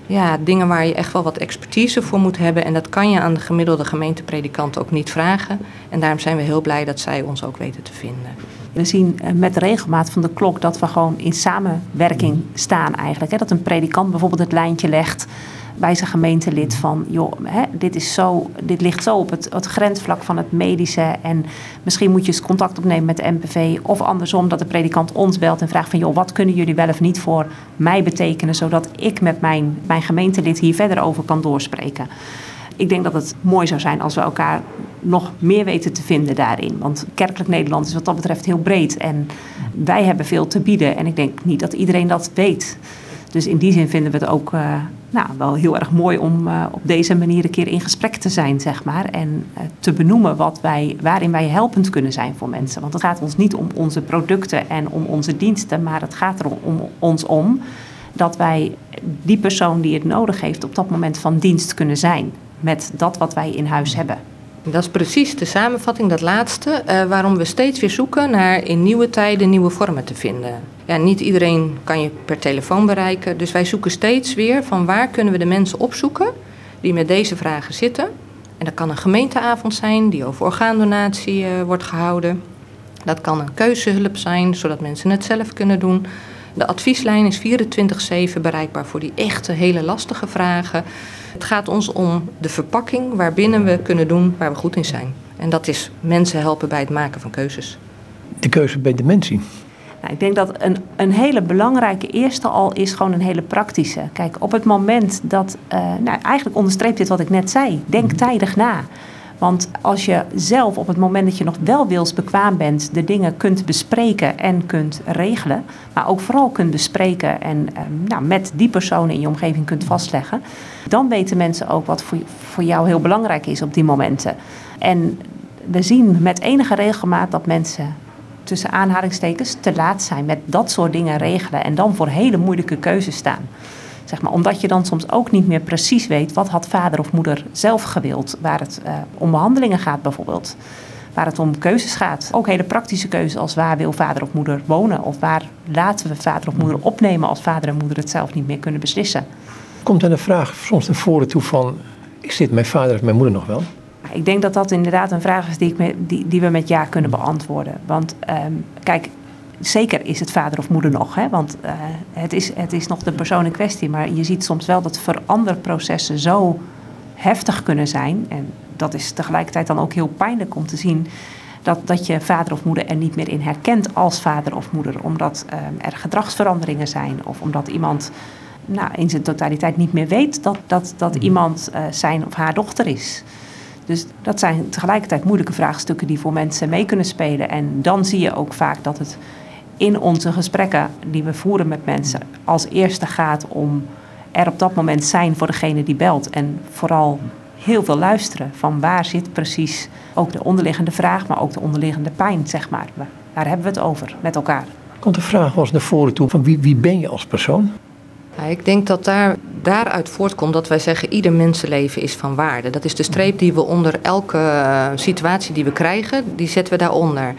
ja, dingen waar je echt wel wat expertise voor moet hebben. En dat kan je aan de gemiddelde gemeentepredikant ook niet vragen. En daarom zijn we heel blij dat zij ons ook weten te vinden. We zien eh, met regelmaat van de klok dat we gewoon in samenwerking staan eigenlijk. Dat een predikant bijvoorbeeld het lijntje legt bij zijn gemeentelid van, joh, hè, dit, is zo, dit ligt zo op het, het grensvlak van het medische en misschien moet je eens contact opnemen met de MPV of andersom dat de predikant ons belt en vraagt van, joh, wat kunnen jullie wel of niet voor mij betekenen, zodat ik met mijn, mijn gemeentelid hier verder over kan doorspreken. Ik denk dat het mooi zou zijn als we elkaar nog meer weten te vinden daarin. Want kerkelijk Nederland is wat dat betreft heel breed. En wij hebben veel te bieden. En ik denk niet dat iedereen dat weet. Dus in die zin vinden we het ook uh, nou, wel heel erg mooi om uh, op deze manier een keer in gesprek te zijn, zeg maar. En uh, te benoemen wat wij, waarin wij helpend kunnen zijn voor mensen. Want het gaat ons niet om onze producten en om onze diensten, maar het gaat er om ons om dat wij die persoon die het nodig heeft op dat moment van dienst kunnen zijn. Met dat wat wij in huis hebben. Dat is precies de samenvatting, dat laatste, uh, waarom we steeds weer zoeken naar in nieuwe tijden nieuwe vormen te vinden. Ja, niet iedereen kan je per telefoon bereiken, dus wij zoeken steeds weer van waar kunnen we de mensen opzoeken die met deze vragen zitten. En dat kan een gemeenteavond zijn die over orgaandonatie uh, wordt gehouden. Dat kan een keuzehulp zijn, zodat mensen het zelf kunnen doen. De advieslijn is 24-7 bereikbaar voor die echte hele lastige vragen. Het gaat ons om de verpakking waarbinnen we kunnen doen waar we goed in zijn. En dat is mensen helpen bij het maken van keuzes. De keuze bij dementie. Nou, ik denk dat een, een hele belangrijke eerste al is gewoon een hele praktische. Kijk, op het moment dat, uh, nou eigenlijk onderstreept dit wat ik net zei, denk mhm. tijdig na. Want als je zelf op het moment dat je nog wel wilsbekwaam bent, de dingen kunt bespreken en kunt regelen, maar ook vooral kunt bespreken en eh, nou, met die personen in je omgeving kunt vastleggen, dan weten mensen ook wat voor, voor jou heel belangrijk is op die momenten. En we zien met enige regelmaat dat mensen tussen aanhalingstekens te laat zijn met dat soort dingen regelen en dan voor hele moeilijke keuzes staan. Zeg maar, omdat je dan soms ook niet meer precies weet wat had vader of moeder zelf gewild. Waar het uh, om behandelingen gaat bijvoorbeeld. Waar het om keuzes gaat. Ook hele praktische keuzes als waar wil vader of moeder wonen. Of waar laten we vader of moeder opnemen als vader en moeder het zelf niet meer kunnen beslissen. Komt er de vraag soms naar voren toe van... ik zit mijn vader of mijn moeder nog wel? Ik denk dat dat inderdaad een vraag is die, ik die, die we met ja kunnen beantwoorden. Want ehm, kijk, zeker is het vader of moeder nog. Hè? Want uh, het, is, het is nog de persoon in kwestie. Maar je ziet soms wel dat veranderprocessen zo heftig kunnen zijn. En dat is tegelijkertijd dan ook heel pijnlijk om te zien. Dat, dat je vader of moeder er niet meer in herkent als vader of moeder. Omdat uh, er gedragsveranderingen zijn. Of omdat iemand nou, in zijn totaliteit niet meer weet dat, dat, dat mhm. iemand uh, zijn of haar dochter is. Dus dat zijn tegelijkertijd moeilijke vraagstukken die voor mensen mee kunnen spelen. En dan zie je ook vaak dat het in onze gesprekken die we voeren met mensen als eerste gaat om er op dat moment zijn voor degene die belt. En vooral heel veel luisteren van waar zit precies ook de onderliggende vraag, maar ook de onderliggende pijn, zeg maar. Daar hebben we het over met elkaar. Komt de vraag was naar voren toe van wie, wie ben je als persoon? ik denk dat daar, daaruit voortkomt dat wij zeggen ieder mensenleven is van waarde. Dat is de streep die we onder elke eh, situatie die we krijgen, die zetten we daaronder.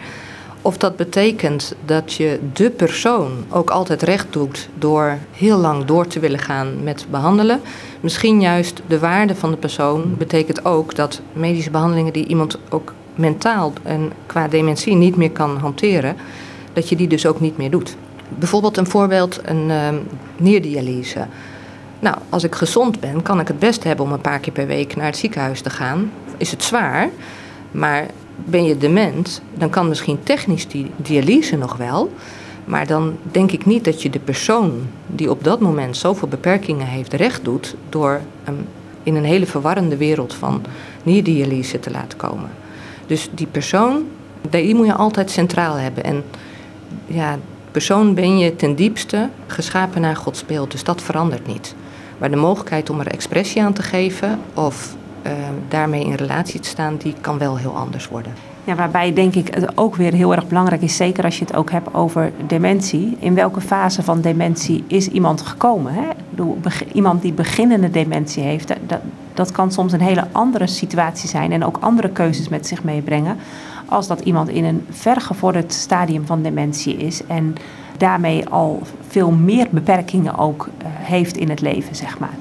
Of dat betekent dat je de persoon ook altijd recht doet door heel lang door te willen gaan met behandelen. Misschien juist de waarde van de persoon betekent ook dat medische behandelingen die iemand ook mentaal en qua dementie niet meer kan hanteren, dat je die dus ook niet meer doet. Bijvoorbeeld een voorbeeld, een uh, nierdialyse. Nou, als ik gezond ben, kan ik het best hebben om een paar keer per week naar het ziekenhuis te gaan. Is het zwaar, maar ben je dement, dan kan misschien technisch die dialyse nog wel. Maar dan denk ik niet dat je de persoon die op dat moment zoveel beperkingen heeft recht doet door hem in een hele verwarrende wereld van nierdialyse te laten komen. Dus die persoon, die moet je altijd centraal hebben. En ja, persoon ben je ten diepste geschapen naar Gods beeld, dus dat verandert niet. Maar de mogelijkheid om er expressie aan te geven of daarmee in relatie te staan, die kan wel heel anders worden. Ja, waarbij denk ik het ook weer heel erg belangrijk is, zeker als je het ook hebt over dementie. In welke fase van dementie is iemand gekomen? Hè? Iemand die beginnende dementie heeft, dat, dat kan soms een hele andere situatie zijn en ook andere keuzes met zich meebrengen. Als dat iemand in een vergevorderd stadium van dementie is en daarmee al veel meer beperkingen ook uh, heeft in het leven, zeg maar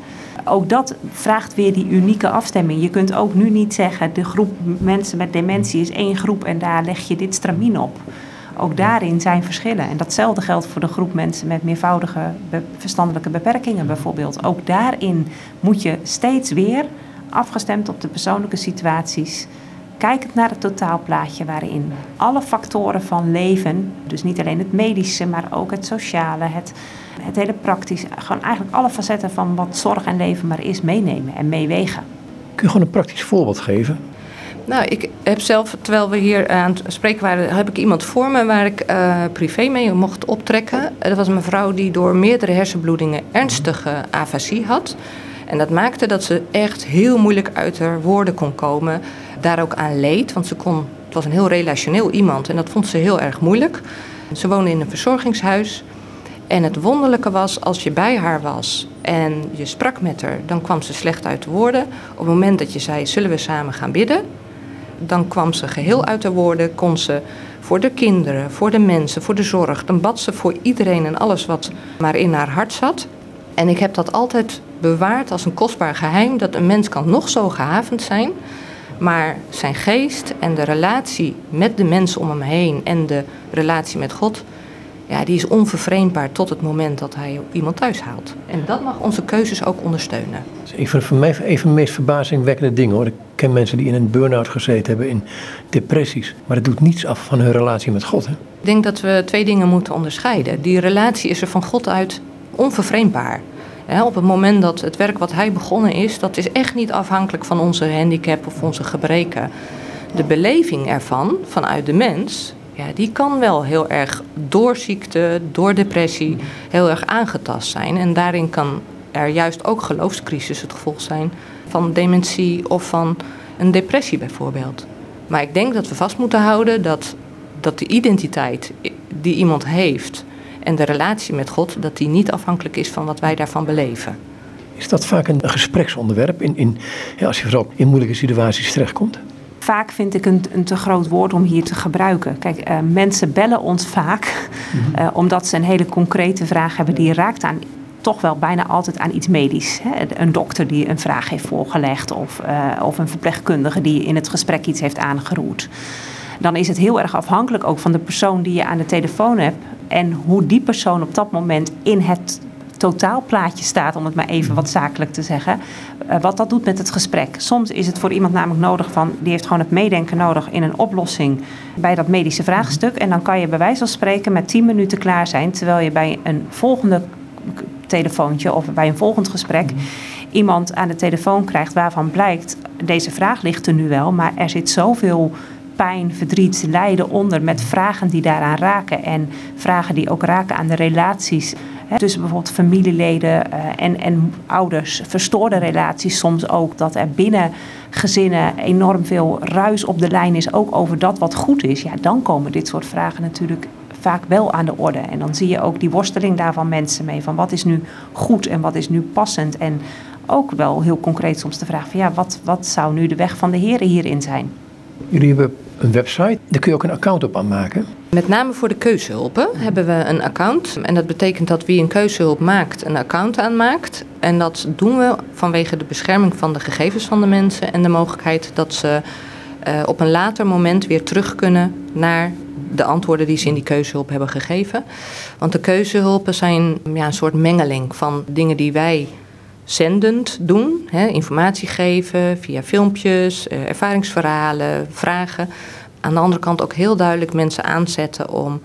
ook dat vraagt weer die unieke afstemming. Je kunt ook nu niet zeggen, de groep mensen met dementie is één groep en daar leg je dit stramien op. Ook daarin zijn verschillen. En datzelfde geldt voor de groep mensen met meervoudige verstandelijke beperkingen bijvoorbeeld. Ook daarin moet je steeds weer, afgestemd op de persoonlijke situaties, kijkend naar het totaalplaatje waarin alle factoren van leven, dus niet alleen het medische, maar ook het sociale, het het hele praktische, gewoon eigenlijk alle facetten van wat zorg en leven maar is meenemen en meewegen. Kun je gewoon een praktisch voorbeeld geven? Nou, ik heb zelf, terwijl we hier aan het spreken waren, heb ik iemand voor me waar ik uh, privé mee mocht optrekken. Dat was een mevrouw die door meerdere hersenbloedingen ernstige afasie had. En dat maakte dat ze echt heel moeilijk uit haar woorden kon komen. Daar ook aan leed, want ze kon, het was een heel relationeel iemand en dat vond ze heel erg moeilijk. Ze woonde in een verzorgingshuis. En het wonderlijke was, als je bij haar was en je sprak met haar, dan kwam ze slecht uit de woorden. Op het moment dat je zei, zullen we samen gaan bidden? Dan kwam ze geheel uit de woorden, kon ze voor de kinderen, voor de mensen, voor de zorg. Dan bad ze voor iedereen en alles wat maar in haar hart zat. En ik heb dat altijd bewaard als een kostbaar geheim, dat een mens kan nog zo gehavend zijn, maar zijn geest en de relatie met de mensen om hem heen en de relatie met God, ja, die is onvervreemdbaar tot het moment dat hij iemand thuis haalt. En dat mag onze keuzes ook ondersteunen. Ik vind voor mij een van de meest verbazingwekkende dingen hoor. Ik ken mensen die in een burn-out gezeten hebben, in depressies. Maar het doet niets af van hun relatie met God. Hè? Ik denk dat we twee dingen moeten onderscheiden. Die relatie is er van God uit onvervreemdbaar. op het moment dat het werk wat hij begonnen is, dat is echt niet afhankelijk van onze handicap of onze gebreken. De beleving ervan, vanuit de mens, ja, die kan wel heel erg door ziekte, door depressie, heel erg aangetast zijn. En daarin kan er juist ook geloofscrisis het gevolg zijn van dementie of van een depressie bijvoorbeeld. Maar ik denk dat we vast moeten houden dat, dat de identiteit die iemand heeft en de relatie met God, dat die niet afhankelijk is van wat wij daarvan beleven. Is dat vaak een gespreksonderwerp in, in, ja, als je vooral in moeilijke situaties terechtkomt? Vaak vind ik een, een te groot woord om hier te gebruiken. Kijk, uh, mensen bellen ons vaak uh, omdat ze een hele concrete vraag hebben die raakt aan toch wel bijna altijd aan iets medisch. Hè? Een dokter die een vraag heeft voorgelegd of, uh, of een verpleegkundige die in het gesprek iets heeft aangeroerd. Dan is het heel erg afhankelijk ook van de persoon die je aan de telefoon hebt en hoe die persoon op dat moment in het totaalplaatje staat, om het maar even wat zakelijk te zeggen, uh, wat dat doet met het gesprek. Soms is het voor iemand namelijk nodig van, die heeft gewoon het meedenken nodig in een oplossing bij dat medische vraagstuk. En dan kan je bij wijze van spreken met 10 minuten klaar zijn, terwijl je bij een volgende telefoontje of bij een volgend gesprek iemand aan de telefoon krijgt waarvan blijkt, deze vraag ligt er nu wel, maar er zit zoveel pijn, verdriet, lijden onder met vragen die daaraan raken en vragen die ook raken aan de relaties tussen bijvoorbeeld familieleden uh, en, en ouders, verstoorde relaties soms ook, dat er binnen gezinnen enorm veel ruis op de lijn is, ook over dat wat goed is, ja, dan komen dit soort vragen natuurlijk vaak wel aan de orde. En dan zie je ook die worsteling daarvan mensen mee, van wat is nu goed en wat is nu passend. En ook wel heel concreet soms de vraag van ja, wat, wat zou nu de weg van de heren hierin zijn? Jullie hebben een website, daar kun je ook een account op aanmaken. Met name voor de keuzehulpen hebben we een account. En dat betekent dat wie een keuzehulp maakt, een account aanmaakt. En dat doen we vanwege de bescherming van de gegevens van de mensen en de mogelijkheid dat ze uh, op een later moment weer terug kunnen naar de antwoorden die ze in die keuzehulp hebben gegeven. Want de keuzehulpen zijn ja, een soort mengeling van dingen die wij zendend doen. Hè, informatie geven via filmpjes, eh, ervaringsverhalen, vragen. Aan de andere kant ook heel duidelijk mensen aanzetten om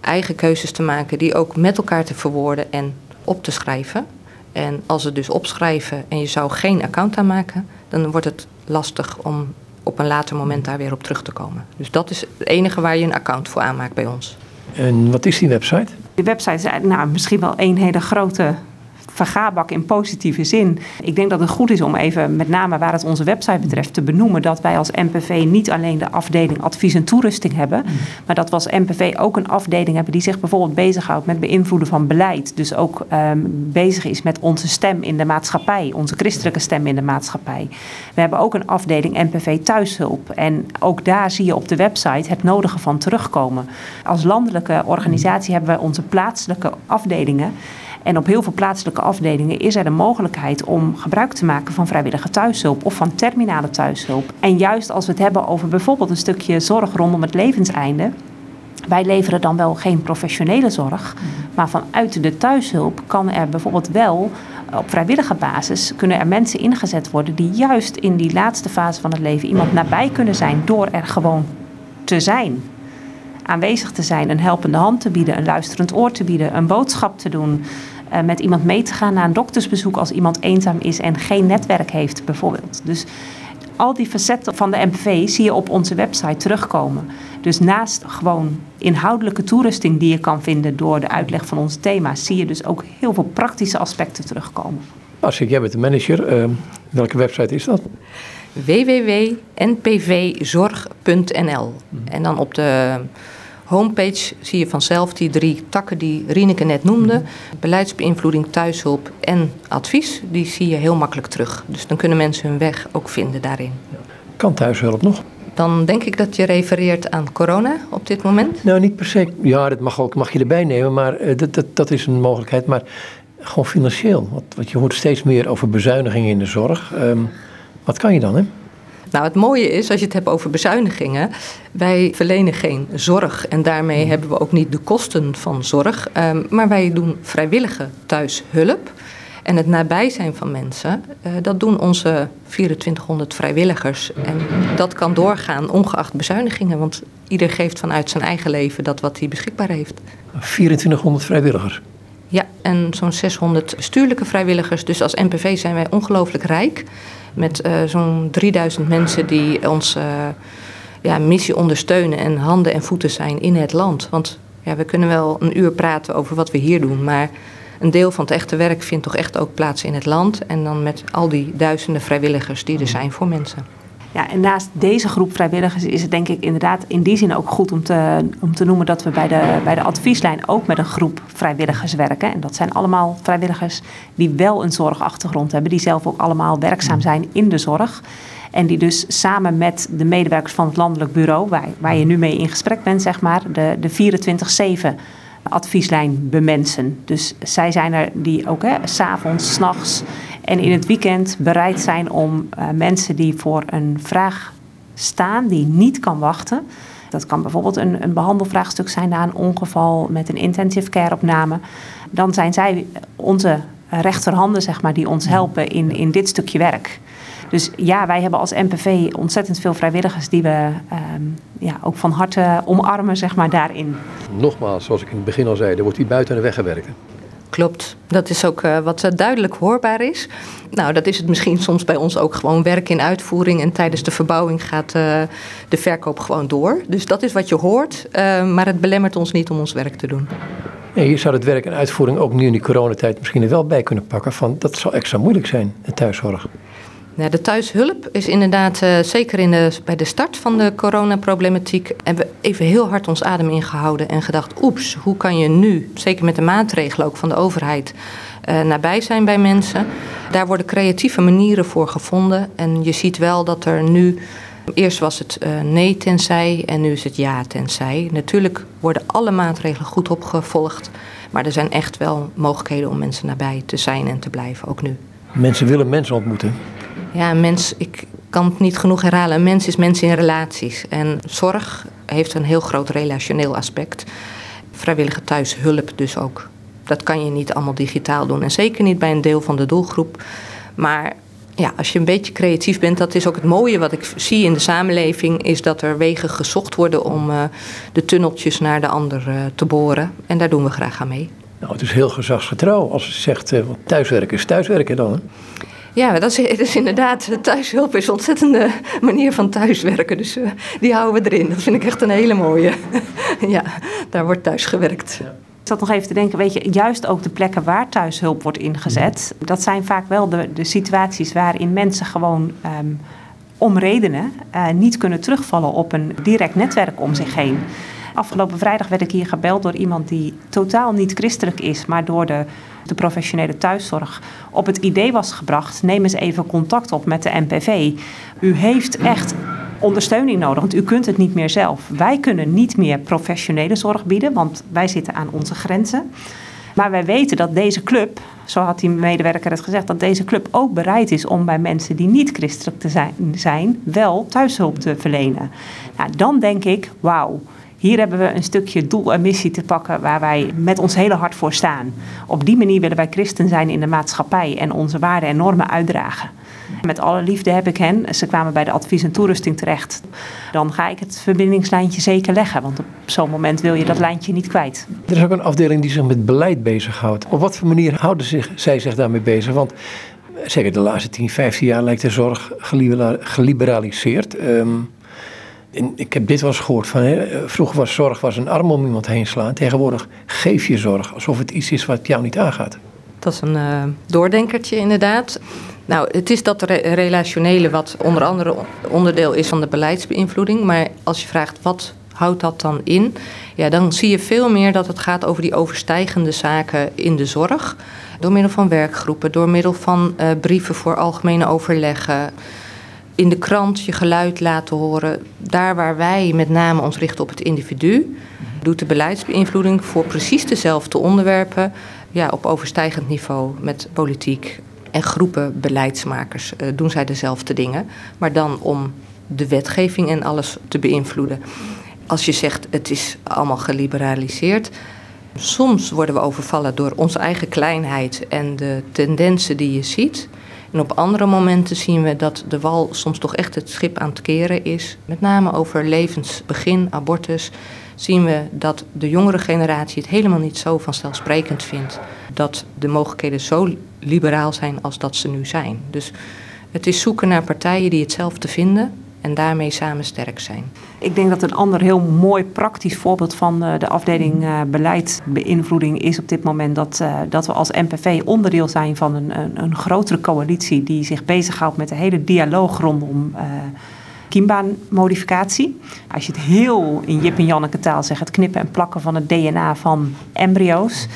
eigen keuzes te maken die ook met elkaar te verwoorden en op te schrijven. En als ze dus opschrijven en je zou geen account aanmaken, dan wordt het lastig om op een later moment daar weer op terug te komen. Dus dat is het enige waar je een account voor aanmaakt bij ons. En wat is die website? Die website is nou, misschien wel een hele grote vergaarbak in positieve zin. Ik denk dat het goed is om even, met name waar het onze website betreft, te benoemen dat wij als MPV niet alleen de afdeling advies en toerusting hebben, mm. maar dat we als MPV ook een afdeling hebben die zich bijvoorbeeld bezighoudt met beïnvloeden van beleid. Dus ook um, bezig is met onze stem in de maatschappij, onze christelijke stem in de maatschappij. We hebben ook een afdeling MPV thuishulp. En ook daar zie je op de website het nodige van terugkomen. Als landelijke organisatie hebben we onze plaatselijke afdelingen. En op heel veel plaatselijke afdelingen is er de mogelijkheid om gebruik te maken van vrijwillige thuishulp of van terminale thuishulp. En juist als we het hebben over bijvoorbeeld een stukje zorg rondom het levenseinde. Wij leveren dan wel geen professionele zorg, maar vanuit de thuishulp kan er bijvoorbeeld wel op vrijwillige basis kunnen er mensen ingezet worden die juist in die laatste fase van het leven iemand nabij kunnen zijn door er gewoon te zijn. Aanwezig te zijn, een helpende hand te bieden, een luisterend oor te bieden, een boodschap te doen, uh, met iemand mee te gaan naar een doktersbezoek als iemand eenzaam is en geen netwerk heeft, bijvoorbeeld. Dus al die facetten van de MPV zie je op onze website terugkomen. Dus naast gewoon inhoudelijke toerusting die je kan vinden door de uitleg van onze thema's, zie je dus ook heel veel praktische aspecten terugkomen. Als ik, jij bent de manager, uh, welke website is dat? www.npvzorg.nl. En dan op de homepage zie je vanzelf die drie takken die Rieneke net noemde. Beleidsbeïnvloeding, thuishulp en advies. Die zie je heel makkelijk terug. Dus dan kunnen mensen hun weg ook vinden daarin. Kan thuishulp nog? Dan denk ik dat je refereert aan corona op dit moment. Nou, niet per se. Ja, dat mag, ook, mag je erbij nemen, maar uh, dat, dat, dat is een mogelijkheid. Maar gewoon financieel. Want, want je hoort steeds meer over bezuinigingen in de zorg. Um, wat kan je dan, hè? Nou, het mooie is, als je het hebt over bezuinigingen, wij verlenen geen zorg en daarmee hmm. hebben we ook niet de kosten van zorg, um, maar wij doen vrijwillige thuishulp. En het nabij zijn van mensen, uh, dat doen onze 2400 vrijwilligers. En dat kan doorgaan ongeacht bezuinigingen, want ieder geeft vanuit zijn eigen leven dat wat hij beschikbaar heeft. 2400 vrijwilligers? Ja, en zo'n 600 bestuurlijke vrijwilligers. Dus als NPV zijn wij ongelooflijk rijk. Met uh, zo'n 3000 mensen die onze uh, ja, missie ondersteunen en handen en voeten zijn in het land. Want ja, we kunnen wel een uur praten over wat we hier doen, maar een deel van het echte werk vindt toch echt ook plaats in het land. En dan met al die duizenden vrijwilligers die er zijn voor mensen. Ja, en naast deze groep vrijwilligers is het denk ik inderdaad in die zin ook goed om te, om te noemen dat we bij de, bij de advieslijn ook met een groep vrijwilligers werken. En dat zijn allemaal vrijwilligers die wel een zorgachtergrond hebben, die zelf ook allemaal werkzaam zijn in de zorg. En die dus samen met de medewerkers van het landelijk bureau, waar, waar je nu mee in gesprek bent, zeg maar, de, de 24-7 advieslijn bemensen. Dus zij zijn er die ook s'avonds, s'nachts en in het weekend bereid zijn om uh, mensen die voor een vraag staan die niet kan wachten. Dat kan bijvoorbeeld een, een behandelvraagstuk zijn na een ongeval met een intensive care opname. Dan zijn zij onze rechterhanden, zeg maar, die ons helpen in, in dit stukje werk. Dus ja, wij hebben als NPV ontzettend veel vrijwilligers die we ehm, ja, ook van harte omarmen, zeg maar, daarin. Nogmaals, zoals ik in het begin al zei, er wordt hier buiten de weg gewerkt. Klopt, dat is ook uh, wat duidelijk hoorbaar is. Nou, dat is het misschien soms bij ons ook gewoon werk in uitvoering. En tijdens de verbouwing gaat uh, de verkoop gewoon door. Dus dat is wat je hoort, uh, maar het belemmert ons niet om ons werk te doen. Nee, je zou het werk en uitvoering ook nu in die coronatijd misschien er wel bij kunnen pakken. Van, dat zal extra moeilijk zijn, de thuiszorg. De thuishulp is inderdaad, uh, zeker in de, bij de start van de coronaproblematiek, hebben we even heel hard ons adem ingehouden en gedacht, oeps, hoe kan je nu, zeker met de maatregelen ook van de overheid, uh, nabij zijn bij mensen. Daar worden creatieve manieren voor gevonden en je ziet wel dat er nu Eerst was het uh, nee tenzij en nu is het ja tenzij. Natuurlijk worden alle maatregelen goed opgevolgd, maar er zijn echt wel mogelijkheden om mensen nabij te zijn en te blijven, ook nu. Mensen willen mensen ontmoeten. Ja, een mens, ik kan het niet genoeg herhalen. Een mens is mens in relaties. En zorg heeft een heel groot relationeel aspect. Vrijwillige thuishulp dus ook. Dat kan je niet allemaal digitaal doen. En zeker niet bij een deel van de doelgroep. Maar ja, als je een beetje creatief bent, dat is ook het mooie wat ik zie in de samenleving, is dat er wegen gezocht worden om uh, de tunneltjes naar de ander uh, te boren. En daar doen we graag aan mee. Nou, het is heel gezagsgetrouw als je zegt uh, thuiswerken is thuiswerken dan. Ja, dat is, inderdaad, thuishulp is een ontzettende manier van thuiswerken. Dus uh, die houden we erin. Dat vind ik echt een hele mooie. ja, daar wordt thuis gewerkt. Ik zat nog even te denken, weet je, juist ook de plekken waar thuishulp wordt ingezet, dat zijn vaak wel de, de situaties waarin mensen gewoon um, om redenen uh, niet kunnen terugvallen op een direct netwerk om zich heen. Afgelopen vrijdag werd ik hier gebeld door iemand die totaal niet christelijk is, maar door de, de professionele thuiszorg op het idee was gebracht: neem eens even contact op met de NPV. U heeft echt ondersteuning nodig, want u kunt het niet meer zelf. Wij kunnen niet meer professionele zorg bieden, want wij zitten aan onze grenzen. Maar wij weten dat deze club, zo had die medewerker het gezegd, dat deze club ook bereid is om bij mensen die niet christelijk te zijn, zijn wel thuishulp te verlenen. Nou, dan denk ik, wauw. Hier hebben we een stukje doel en missie te pakken waar wij met ons hele hart voor staan. Op die manier willen wij christen zijn in de maatschappij en onze waarden en normen uitdragen. Met alle liefde heb ik hen. Ze kwamen bij de advies en toerusting terecht. Dan ga ik het verbindingslijntje zeker leggen. Want op zo'n moment wil je dat lijntje niet kwijt. Er is ook een afdeling die zich met beleid bezighoudt. Op wat voor manier houden zich, zij zich daarmee bezig? Want zeker de laatste 10, 15 jaar lijkt de zorg geliberaliseerd. Um, ik heb dit wel eens gehoord van, hè, vroeger was zorg was een arm om iemand heen slaan. Tegenwoordig geef je zorg alsof het iets is wat jou niet aangaat. Dat is een uh, doordenkertje inderdaad. Nou, het is dat relationele wat onder andere onderdeel is van de beleidsbeïnvloeding. Maar als je vraagt wat houdt dat dan in? Ja, dan zie je veel meer dat het gaat over die overstijgende zaken in de zorg. Door middel van werkgroepen, door middel van uh, brieven voor algemene overleggen. In de krant je geluid laten horen. Daar waar wij met name ons richten op het individu, doet de beleidsbeïnvloeding voor precies dezelfde onderwerpen ja, op overstijgend niveau met politiek, en groepen beleidsmakers uh, doen zij dezelfde dingen, maar dan om de wetgeving en alles te beïnvloeden. Als je zegt het is allemaal geliberaliseerd, soms worden we overvallen door onze eigen kleinheid en de tendensen die je ziet. En op andere momenten zien we dat de wal soms toch echt het schip aan het keren is. Met name over levensbegin, abortus zien we dat de jongere generatie het helemaal niet zo vanzelfsprekend vindt dat de mogelijkheden zo liberaal zijn als dat ze nu zijn. Dus het is zoeken naar partijen die hetzelfde vinden en daarmee samen sterk zijn. Ik denk dat een ander heel mooi praktisch voorbeeld van eh, de afdeling uh, beleidsbeïnvloeding is op dit moment dat, uh, dat we als NPV onderdeel zijn van een, een, een grotere coalitie die zich bezighoudt met de hele dialoog rondom uh, kiembaanmodificatie. Als je het heel in Jip en Janneke taal zegt, het knippen en plakken van het DNA van embryo's.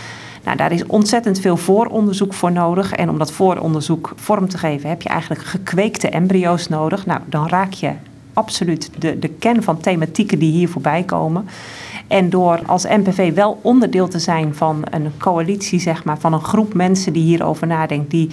Nou, daar is ontzettend veel vooronderzoek voor nodig. En om dat vooronderzoek vorm te geven, heb je eigenlijk gekweekte embryo's nodig. Nou, dan raak je absoluut de, de kern van thematieken die hier voorbij komen. En door als NPV wel onderdeel te zijn van een coalitie, zeg maar, van een groep mensen die hierover nadenkt, die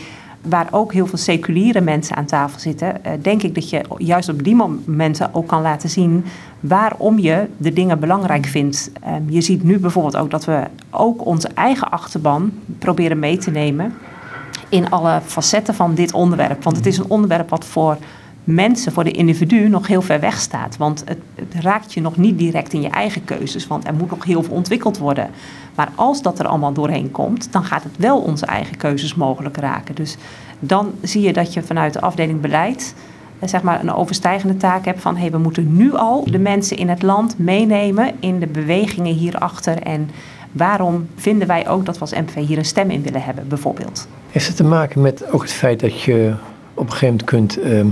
waar ook heel veel seculiere mensen aan tafel zitten, eh, denk ik dat je juist op die momenten ook kan laten zien waarom je de dingen belangrijk vindt. Ehm, je ziet nu bijvoorbeeld ook dat we ook onze eigen achterban proberen mee te nemen in alle facetten van dit onderwerp. Want het is een onderwerp wat voor mensen, voor de individu, nog heel ver weg staat. Want het, het, raakt je nog niet direct in je eigen keuzes, want er moet nog heel veel ontwikkeld worden. Maar als dat er allemaal doorheen komt, dan gaat het wel onze eigen keuzes mogelijk raken. Dus dan zie je dat je vanuit de afdeling beleid eh, zeg maar een overstijgende taak hebt van hey, we moeten nu al de mensen in het land meenemen in de bewegingen hierachter. En waarom vinden wij ook dat we als MV hier een stem in willen hebben, bijvoorbeeld? Heeft het te maken met ook het feit dat je op een gegeven moment kunt. Ehm,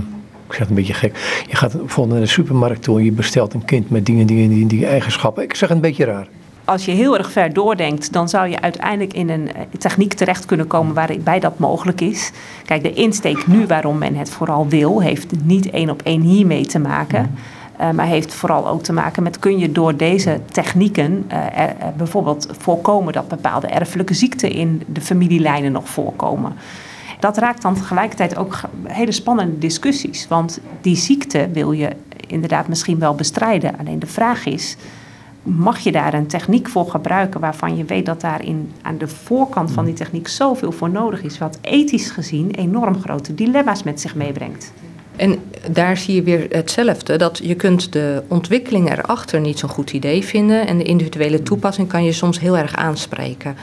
ik zeg het een beetje gek. Je gaat bijvoorbeeld naar de supermarkt toe en je bestelt een kind met dingen, dingen, die, die eigenschappen. Ik zeg een beetje raar als je heel erg ver doordenkt, dan zou je uiteindelijk in een eh, techniek terecht kunnen komen waarbij dat mogelijk is. Kijk, de insteek nu waarom men het vooral wil, heeft niet één op één hiermee te maken. Uh, maar heeft vooral ook te maken met kun je door deze technieken uh, bijvoorbeeld voorkomen dat bepaalde erfelijke ziekten in de familielijnen nog voorkomen. Dat raakt dan tegelijkertijd ook hele spannende discussies. Want die ziekte wil je inderdaad misschien wel bestrijden. Alleen de vraag is, mag je daar een techniek voor gebruiken waarvan je weet dat daar in, aan de voorkant van die techniek zoveel voor nodig is, wat ethisch gezien enorm grote dilemma's met zich meebrengt. En daar zie je weer hetzelfde, dat je kunt de ontwikkeling erachter niet zo'n goed idee vinden en de individuele toepassing kan je soms heel erg aanspreken.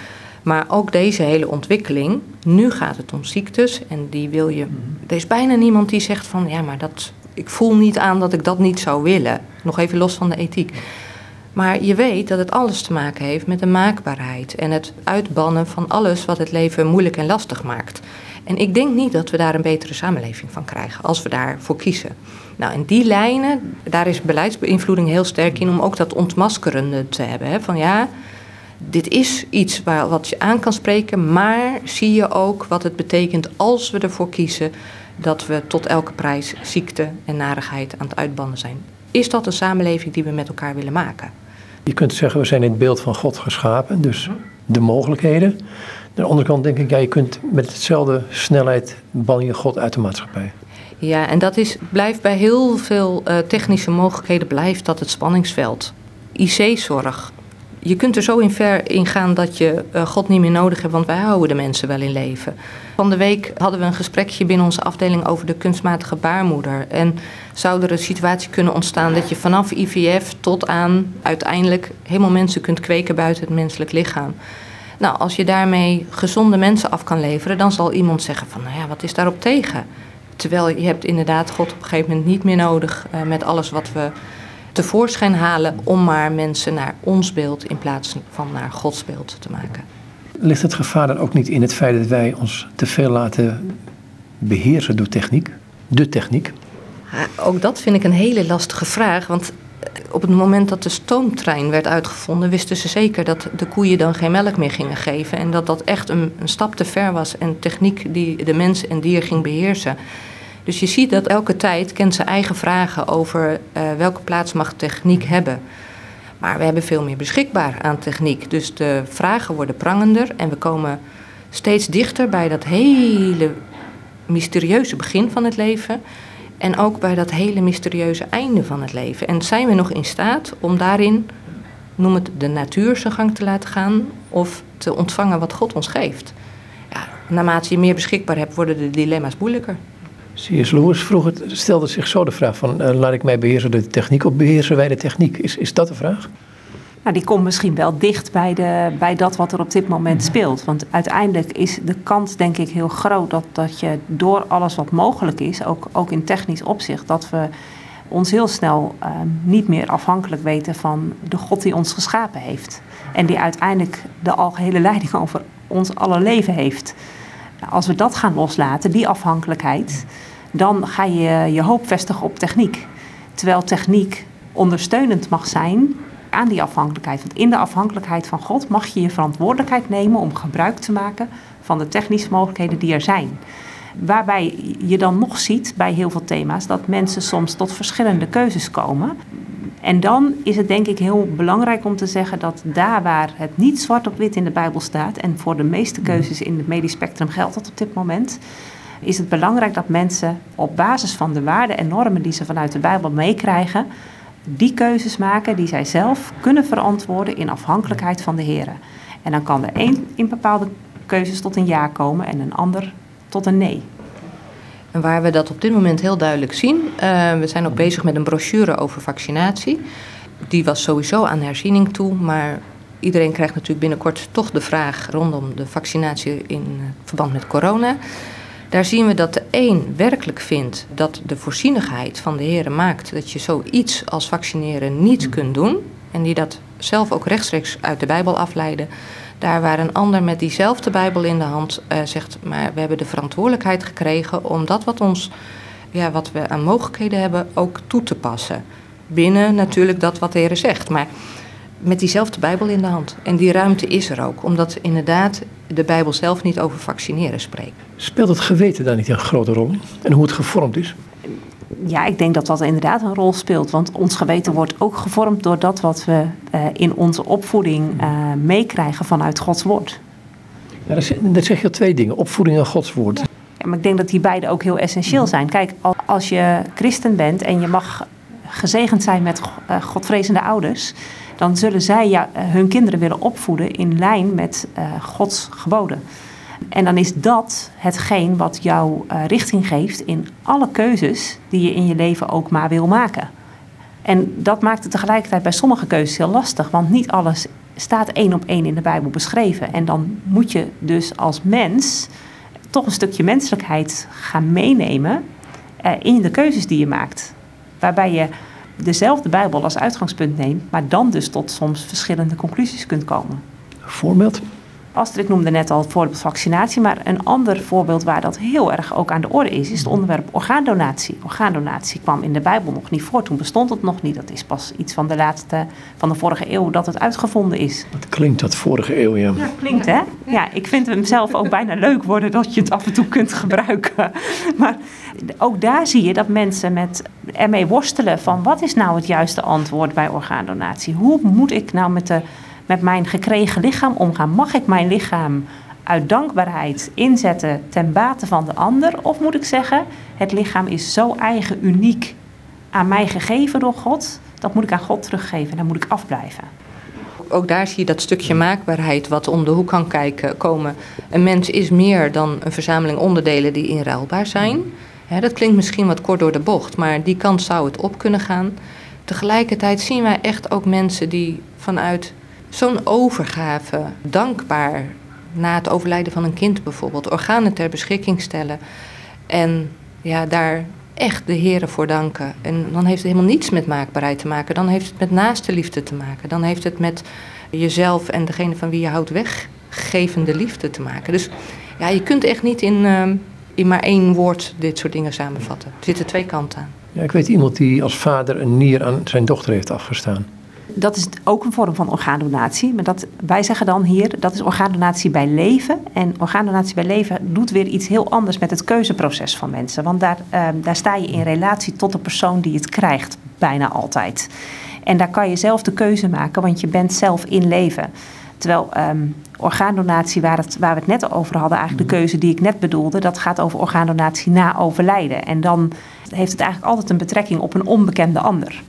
Maar ook deze hele ontwikkeling, nu gaat het om ziektes en die wil je. Er is bijna niemand die zegt van ja, maar dat, ik voel niet aan dat ik dat niet zou willen. Nog even los van de ethiek. Maar je weet dat het alles te maken heeft met de maakbaarheid en het uitbannen van alles wat het leven moeilijk en lastig maakt. En ik denk niet dat we daar een betere samenleving van krijgen als we daarvoor kiezen. Nou, in die lijnen, daar is beleidsbeïnvloeding heel sterk in om ook dat ontmaskerende te hebben. Hè? Van ja, dit is iets waar, wat je aan kan spreken, maar zie je ook wat het betekent als we ervoor kiezen dat we tot elke prijs ziekte en narigheid aan het uitbannen zijn. Is dat een samenleving die we met elkaar willen maken? Je kunt zeggen, we zijn in het beeld van God geschapen, dus de mogelijkheden. Aan de andere kant denk ik, ja, je kunt met hetzelfde snelheid ban je God uit de maatschappij. Ja, en dat is, blijft bij heel veel uh, technische mogelijkheden blijft dat het spanningsveld. IC-zorg. Je kunt er zo in ver in gaan dat je uh, God niet meer nodig hebt, want wij houden de mensen wel in leven. Van de week hadden we een gesprekje binnen onze afdeling over de kunstmatige baarmoeder. En zou er een situatie kunnen ontstaan dat je vanaf IVF tot aan uiteindelijk helemaal mensen kunt kweken buiten het menselijk lichaam. Nou, als je daarmee gezonde mensen af kan leveren, dan zal iemand zeggen van, nou ja, wat is daarop tegen? Terwijl je hebt inderdaad God op een gegeven moment niet meer nodig uh, met alles wat we tevoorschijn halen om maar mensen naar ons beeld in plaats van naar Gods beeld te maken. Ligt het gevaar dan ook niet in het feit dat wij ons te veel laten beheersen door techniek? De techniek? ook dat vind ik een hele lastige vraag. Want op het moment dat de stoomtrein werd uitgevonden, wisten ze zeker dat de koeien dan geen melk meer gingen geven. En dat dat echt een, een stap te ver was en techniek die de mens en dier ging beheersen. Dus je ziet dat elke tijd kent zijn eigen vragen over uh, welke plaats mag techniek hebben. Maar we hebben veel meer beschikbaar aan techniek. Dus de vragen worden prangender en we komen steeds dichter bij dat hele mysterieuze begin van het leven. En ook bij dat hele mysterieuze einde van het leven. En zijn we nog in staat om daarin, noem het de natuur zijn gang te laten gaan of te ontvangen wat God ons geeft? Ja, naarmate je meer beschikbaar hebt, worden de dilemma's moeilijker. C.S. Lewis vroeg het, stelde zich zo de vraag van, uh, laat ik mij beheersen door de techniek of beheersen wij de techniek? Is, is dat de vraag? Nou, die komt misschien wel dicht bij, de, bij dat wat er op dit moment speelt. Want uiteindelijk is de kans denk ik heel groot dat, dat je door alles wat mogelijk is, ook, ook in technisch opzicht, dat we ons heel snel uh, niet meer afhankelijk weten van de God die ons geschapen heeft. En die uiteindelijk de algehele leiding over ons alle leven heeft. Als we dat gaan loslaten, die afhankelijkheid, dan ga je je hoop vestigen op techniek. Terwijl techniek ondersteunend mag zijn aan die afhankelijkheid. Want in de afhankelijkheid van God mag je je verantwoordelijkheid nemen om gebruik te maken van de technische mogelijkheden die er zijn. Waarbij je dan nog ziet bij heel veel thema's dat mensen soms tot verschillende keuzes komen. En dan is het denk ik heel belangrijk om te zeggen dat daar waar het niet zwart op wit in de Bijbel staat, en voor de meeste keuzes in het medisch spectrum geldt dat op dit moment, is het belangrijk dat mensen op basis van de waarden en normen die ze vanuit de Bijbel meekrijgen, die keuzes maken die zij zelf kunnen verantwoorden in afhankelijkheid van de Heer. En dan kan de een in bepaalde keuzes tot een ja komen en een ander tot een nee. En waar we dat op dit moment heel duidelijk zien, uh, we zijn ook bezig met een brochure over vaccinatie. Die was sowieso aan herziening toe, maar iedereen krijgt natuurlijk binnenkort toch de vraag rondom de vaccinatie in verband met corona. Daar zien we dat de een werkelijk vindt dat de voorzienigheid van de heren maakt dat je zoiets als vaccineren niet kunt doen. En die dat zelf ook rechtstreeks uit de Bijbel afleiden. Daar waar een ander met diezelfde Bijbel in de hand uh, zegt, maar we hebben de verantwoordelijkheid gekregen om dat wat, ons, ja, wat we aan mogelijkheden hebben ook toe te passen. Binnen natuurlijk dat wat de Heer zegt, maar met diezelfde Bijbel in de hand. En die ruimte is er ook, omdat inderdaad de Bijbel zelf niet over vaccineren spreekt. Speelt het geweten daar niet een grote rol in? En hoe het gevormd is? Ja, ik denk dat dat inderdaad een rol speelt. Want ons geweten wordt ook gevormd door dat wat we uh, in onze opvoeding uh, meekrijgen vanuit Gods woord. Ja, dat zeg je twee dingen: opvoeding en Gods woord. Ja, maar ik denk dat die beide ook heel essentieel zijn. Kijk, als je christen bent en je mag gezegend zijn met uh, godvrezende ouders, dan zullen zij ja, hun kinderen willen opvoeden in lijn met Gods geboden. En dan is dat hetgeen wat jou uh, richting geeft in alle keuzes die je in je leven ook maar wil maken. En dat maakt het tegelijkertijd bij sommige keuzes heel lastig, want niet alles staat één op één in de Bijbel beschreven. En dan moet je dus als mens toch een stukje menselijkheid gaan meenemen uh, in de keuzes die je maakt. Waarbij je dezelfde Bijbel als uitgangspunt neemt, maar dan dus tot soms verschillende conclusies kunt komen. Voorbeeld? Astrid noemde net al het voorbeeld vaccinatie, maar een ander voorbeeld waar dat heel erg ook aan de orde is, is het onderwerp orgaandonatie. Orgaandonatie kwam in de Bijbel nog niet voor, toen bestond het nog niet. Dat is pas iets van de laatste, van de vorige eeuw dat het uitgevonden is. Het klinkt dat vorige eeuw, ja. Ja, klinkt hè? Ja, ik vind hem zelf ook bijna leuk worden dat je het af en toe kunt gebruiken. Maar ook daar zie je dat mensen met ermee worstelen van wat is nou het juiste antwoord bij orgaandonatie? Hoe moet ik nou met de met mijn gekregen lichaam omgaan? Mag ik mijn lichaam uit dankbaarheid inzetten ten bate van de ander? Of moet ik zeggen, het lichaam is zo eigen, uniek aan mij gegeven door God, dat moet ik aan God teruggeven en daar moet ik afblijven. Ook daar zie je dat stukje maakbaarheid wat om de hoek kan kijken, komen. Een mens is meer dan een verzameling onderdelen die inruilbaar zijn. dat klinkt misschien wat kort door de bocht, maar die kant zou het op kunnen gaan. Tegelijkertijd zien wij echt ook mensen die vanuit zo'n overgave, dankbaar na het overlijden van een kind bijvoorbeeld, organen ter beschikking stellen en ja, daar echt de heren voor danken. En dan heeft het helemaal niets met maakbaarheid te maken, dan heeft het met naaste liefde te maken, dan heeft het met jezelf en degene van wie je houdt weggevende liefde te maken. Dus ja, je kunt echt niet in, uh, in maar één woord dit soort dingen samenvatten. Er zitten twee kanten aan. Ja, ik weet iemand die als vader een nier aan zijn dochter heeft afgestaan. Dat is ook een vorm van orgaandonatie. Maar dat, wij zeggen dan hier, dat is orgaandonatie bij leven. En orgaandonatie bij leven doet weer iets heel anders met het keuzeproces van mensen. Want daar, uh, daar sta je in relatie tot de persoon die het krijgt, bijna altijd. En daar kan je zelf de keuze maken, want je bent zelf in leven. Terwijl um, orgaandonatie, waar, waar we het net over hadden, eigenlijk de keuze die ik net bedoelde, dat gaat over orgaandonatie na overlijden. En dan heeft het eigenlijk altijd een betrekking op een onbekende ander.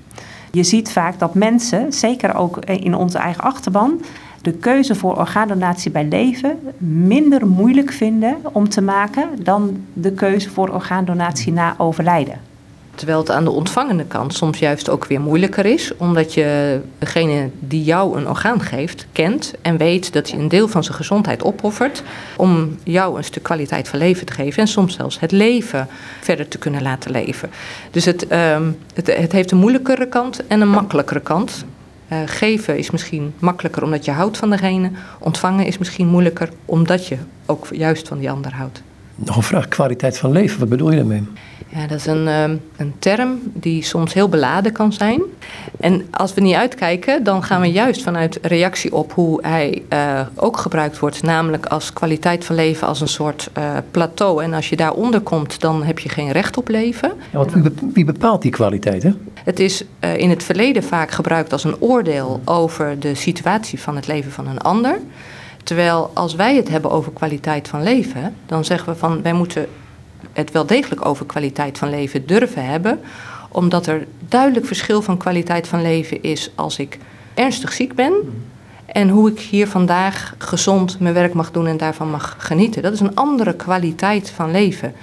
Je ziet vaak dat mensen, zeker ook in onze eigen achterban, de keuze voor orgaandonatie bij leven minder moeilijk vinden om te maken dan de keuze voor orgaandonatie na overlijden. Terwijl het aan de ontvangende kant soms juist ook weer moeilijker is, omdat je degene die jou een orgaan geeft kent en weet dat hij een deel van zijn gezondheid opoffert om jou een stuk kwaliteit van leven te geven en soms zelfs het leven verder te kunnen laten leven. Dus het, uh, het, het heeft een moeilijkere kant en een makkelijkere kant. Uh, geven is misschien makkelijker omdat je houdt van degene, ontvangen is misschien moeilijker omdat je ook juist van die ander houdt. Nog een vraag, kwaliteit van leven, wat bedoel je daarmee? Ja, dat is een, ehm, een term die soms heel beladen kan zijn. En als we niet uitkijken, dan gaan we juist vanuit reactie op hoe hij uh, ook gebruikt wordt, namelijk als kwaliteit van leven als een soort uh, plateau. En als je daaronder komt, dan heb je geen recht op leven. Ja, want wie bepaalt die kwaliteit? Hè? Het is uh, in het verleden vaak gebruikt als een oordeel over de situatie van het leven van een ander. Terwijl als wij het hebben over kwaliteit van leven, dan zeggen we van wij moeten het wel degelijk over kwaliteit van leven durven hebben, omdat er duidelijk verschil van kwaliteit van leven is als ik ernstig ziek ben en hoe ik hier vandaag gezond mijn werk mag doen en daarvan mag genieten. Dat is een andere kwaliteit van leven.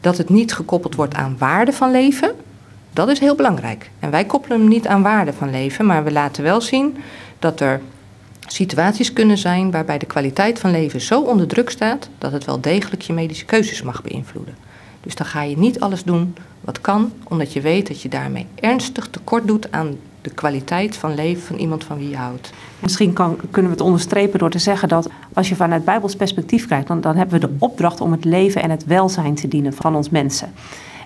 Dat het niet gekoppeld wordt aan waarde van leven, dat is heel belangrijk. En wij koppelen hem niet aan waarde van leven, maar we laten wel zien dat er situaties kunnen zijn waarbij de kwaliteit van leven zo onder druk staat dat het wel degelijk je medische keuzes mag beïnvloeden. Dus dan ga je niet alles doen wat kan, omdat je weet dat je daarmee ernstig tekort doet aan de kwaliteit van leven van iemand van wie je houdt. Misschien kan, kunnen we het onderstrepen door te zeggen dat als je vanuit Bijbels perspectief kijkt, dan, dan hebben we de opdracht om het leven en het welzijn te dienen van ons mensen.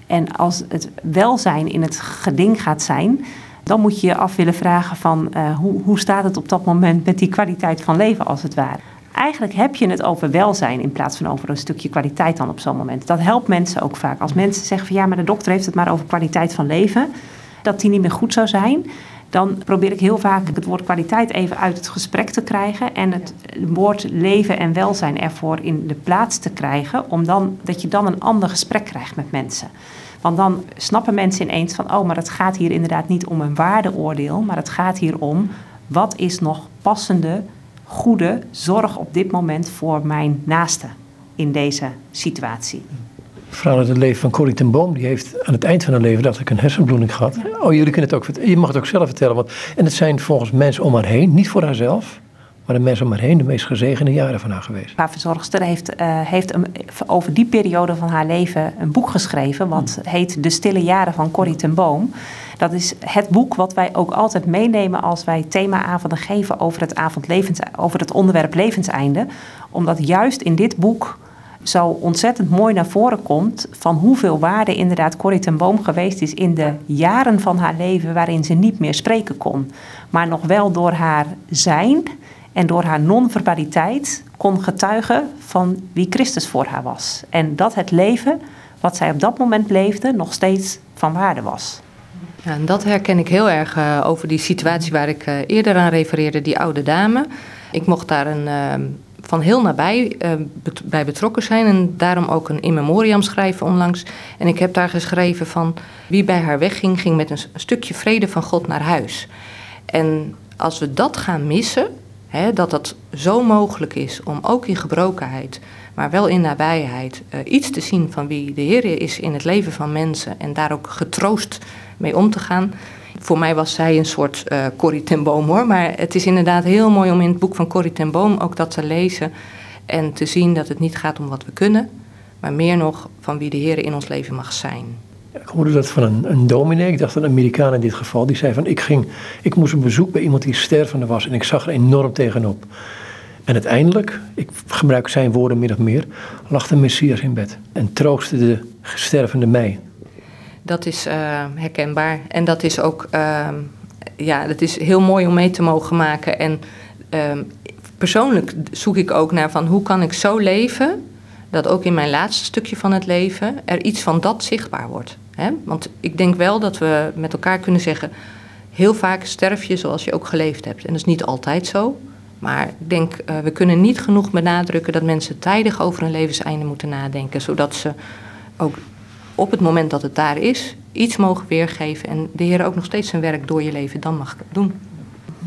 En als het welzijn in het geding gaat zijn, dan moet je je af willen vragen van uh, hoe, hoe staat het op dat moment met die kwaliteit van leven als het ware. Eigenlijk heb je het over welzijn in plaats van over een stukje kwaliteit dan op zo'n moment. Dat helpt mensen ook vaak. Als mensen zeggen van ja, maar de dokter heeft het maar over kwaliteit van leven, dat die niet meer goed zou zijn, dan probeer ik heel vaak het woord kwaliteit even uit het gesprek te krijgen en het woord leven en welzijn ervoor in de plaats te krijgen, om dan, dat je dan een ander gesprek krijgt met mensen. Want dan snappen mensen ineens van, oh, maar het gaat hier inderdaad niet om een waardeoordeel, maar het gaat hier om wat is nog passende, goede zorg op dit moment voor mijn naaste in deze situatie. Verhaal uit het leven van Corrie ten Boom. Die heeft aan het eind van haar leven, dacht ik, een hersenbloeding gehad. Oh, jullie kunnen het ook vertellen. Je mag het ook zelf vertellen. Want, en het zijn volgens mensen om haar heen, niet voor haarzelf maar de mensen om haar heen de meest gezegende jaren van haar geweest. Haar verzorgster heeft, uh, heeft een, over die periode van haar leven een boek geschreven. Wat hmm. heet De Stille Jaren van Corrie ten Boom. Dat is het boek wat wij ook altijd meenemen als wij themaavonden geven over het, avond over het onderwerp levenseinde. Omdat juist in dit boek zo ontzettend mooi naar voren komt van hoeveel waarde inderdaad Corrie ten Boom geweest is in de jaren van haar leven waarin ze niet meer spreken kon. Maar nog wel door haar zijn en door haar non-verbaliteit kon getuigen van wie Christus voor haar was. En dat het leven wat zij op dat moment leefde nog steeds van waarde was. En dat herken ik heel erg uh, over die situatie waar ik uh, eerder aan refereerde, die oude dame. Ik mocht daar een, uh, van heel nabij bij betrokken zijn en daarom ook een in memoriam schrijven onlangs. En ik heb daar geschreven van wie bij haar wegging, ging met een stukje vrede van God naar huis. En als we dat gaan missen, dat het zo mogelijk is om ook in gebrokenheid, maar wel in nabijheid, uh, iets te zien van wie de Heer is in het leven van mensen en daar ook getroost mee om te gaan. Voor mij was zij een soort uh, Corrie ten Boom hoor, maar het is inderdaad heel mooi om in het boek van Corrie ten Boom ook dat te lezen en te zien dat het niet gaat om wat we kunnen, maar meer nog van wie de Heer in ons leven mag zijn. Ik hoorde dat van een, een dominee, ik dacht een Amerikaan in dit geval, die zei van ik, ging, ik moest een bezoek bij iemand die stervende was en ik zag er enorm tegenop. En uiteindelijk, ik gebruik zijn woorden min of meer, lag de Messias in bed en troostte de stervende mij. Dat is uh, herkenbaar en dat is ook, uh, ja, dat is heel mooi om mee te mogen maken. En uh, persoonlijk zoek ik ook naar van hoe kan ik zo leven dat ook in mijn laatste stukje van het leven er iets van dat zichtbaar wordt. Hè? Want ik denk wel dat we met elkaar kunnen zeggen, heel vaak sterf je zoals je ook geleefd hebt. En dat is niet altijd zo. Maar ik denk, uh, we kunnen niet genoeg benadrukken dat mensen tijdig over hun levenseinde moeten nadenken. Zodat ze ook op het moment dat het daar is, iets mogen weergeven. En de Heer ook nog steeds zijn werk door je leven dan mag doen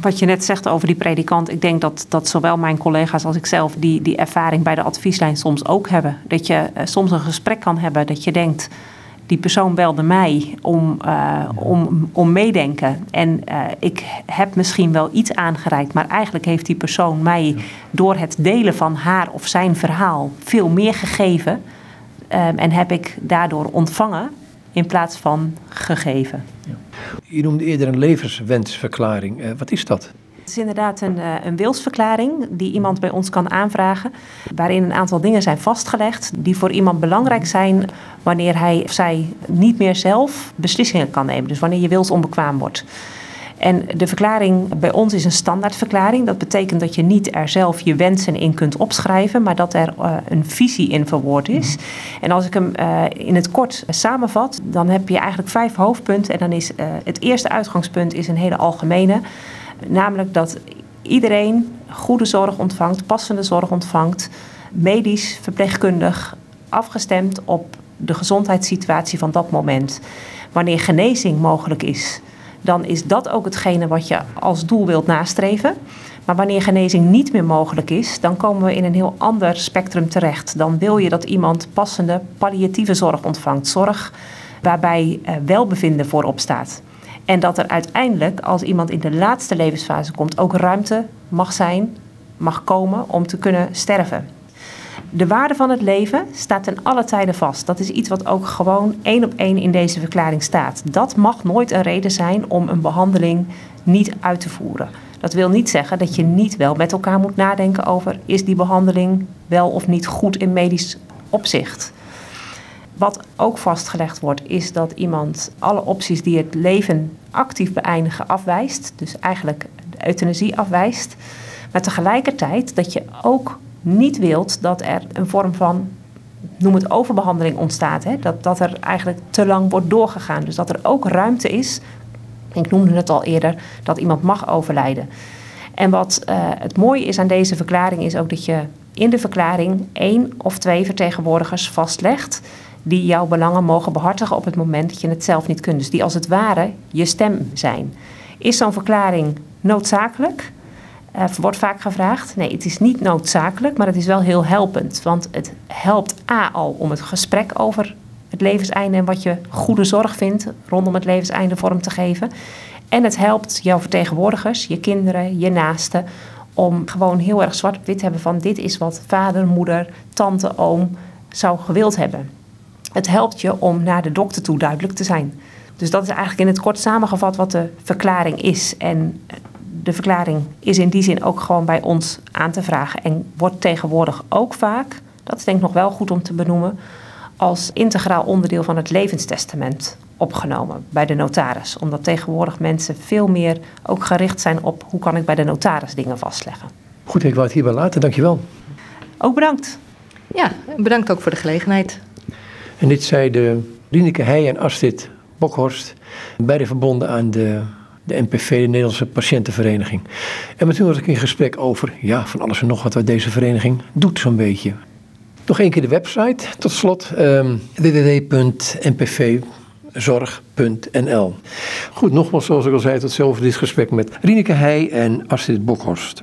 wat je net zegt over die predikant, ik denk dat, dat zowel mijn collega's als ik zelf die, die ervaring bij de advieslijn soms ook hebben. Dat je uh, soms een gesprek kan hebben dat je denkt, die persoon belde mij om, uh, om, om meedenken. En uh, ik heb misschien wel iets aangereikt, maar eigenlijk heeft die persoon mij door het delen van haar of zijn verhaal veel meer gegeven. Um, en heb ik daardoor ontvangen in plaats van gegeven. Ja. Je noemde eerder een levenswensverklaring. Uh, wat is dat? Het is inderdaad een, uh, een wilsverklaring die iemand bij ons kan aanvragen. Waarin een aantal dingen zijn vastgelegd die voor iemand belangrijk zijn wanneer hij of zij niet meer zelf beslissingen kan nemen. Dus wanneer je wils onbekwaam wordt. En de verklaring bij ons is een standaardverklaring. Dat betekent dat je niet er zelf je wensen in kunt opschrijven, maar dat er uh, een visie in verwoord is. En als ik hem uh, in het kort samenvat, dan heb je eigenlijk vijf hoofdpunten. En dan is uh, het eerste uitgangspunt is een hele algemene, namelijk dat iedereen goede zorg ontvangt, passende zorg ontvangt, medisch, verpleegkundig, afgestemd op de gezondheidssituatie van dat moment. Wanneer genezing mogelijk is, dan is dat ook hetgene wat je als doel wilt nastreven. Maar wanneer genezing niet meer mogelijk is, dan komen we in een heel ander spectrum terecht. Dan wil je dat iemand passende palliatieve zorg ontvangt. Zorg waarbij eh, welbevinden voorop staat. En dat er uiteindelijk, als iemand in de laatste levensfase komt, ook ruimte mag zijn, mag komen om te kunnen sterven. De waarde van het leven staat ten alle tijden vast. Dat is iets wat ook gewoon één op één in deze verklaring staat. Dat mag nooit een reden zijn om een behandeling niet uit te voeren. Dat wil niet zeggen dat je niet wel met elkaar moet nadenken over is die behandeling wel of niet goed in medisch opzicht. Wat ook vastgelegd wordt, is dat iemand alle opties die het leven actief beëindigen afwijst. Dus eigenlijk de euthanasie afwijst. Maar tegelijkertijd dat je ook niet wilt dat er een vorm van, noem het overbehandeling ontstaat. Hè? Dat, dat er eigenlijk te lang wordt doorgegaan. Dus dat er ook ruimte is, ik noemde het al eerder, dat iemand mag overlijden. En wat uh, het mooie is aan deze verklaring is ook dat je in de verklaring één of twee vertegenwoordigers vastlegt die jouw belangen mogen behartigen op het moment dat je het zelf niet kunt. Dus die als het ware je stem zijn. Is zo'n verklaring noodzakelijk? Uh, wordt vaak gevraagd. Nee, het is niet noodzakelijk, maar het is wel heel helpend. Want het helpt A al om het gesprek over het levenseinde en wat je goede zorg vindt rondom het levenseinde vorm te geven. En het helpt jouw vertegenwoordigers, je kinderen, je naasten, om gewoon heel erg zwart op wit te hebben van dit is wat vader, moeder, tante, oom zou gewild hebben. Het helpt je om naar de dokter toe duidelijk te zijn. Dus dat is eigenlijk in het kort samengevat wat de verklaring is. En de verklaring is in die zin ook gewoon bij ons aan te vragen. En wordt tegenwoordig ook vaak, dat is denk ik nog wel goed om te benoemen, als integraal onderdeel van het levenstestament opgenomen bij de notaris. Omdat tegenwoordig mensen veel meer ook gericht zijn op hoe kan ik bij de notaris dingen vastleggen. Goed, ik wou het hierbij laten. Dankjewel. Ook bedankt. Ja, bedankt ook voor de gelegenheid. En dit zeiden Rineke Heij en Astrid Bokhorst, beide verbonden aan de, de NPV, de Nederlandse Patiëntenvereniging. En toen was ik in gesprek over, ja, van alles en nog wat wat deze vereniging doet zo'n beetje. Nog één keer de website, tot slot, um, www.npvzorg.nl. Goed, nogmaals zoals ik al zei, tot zover dit gesprek met Rineke Heij en Astrid Bokhorst.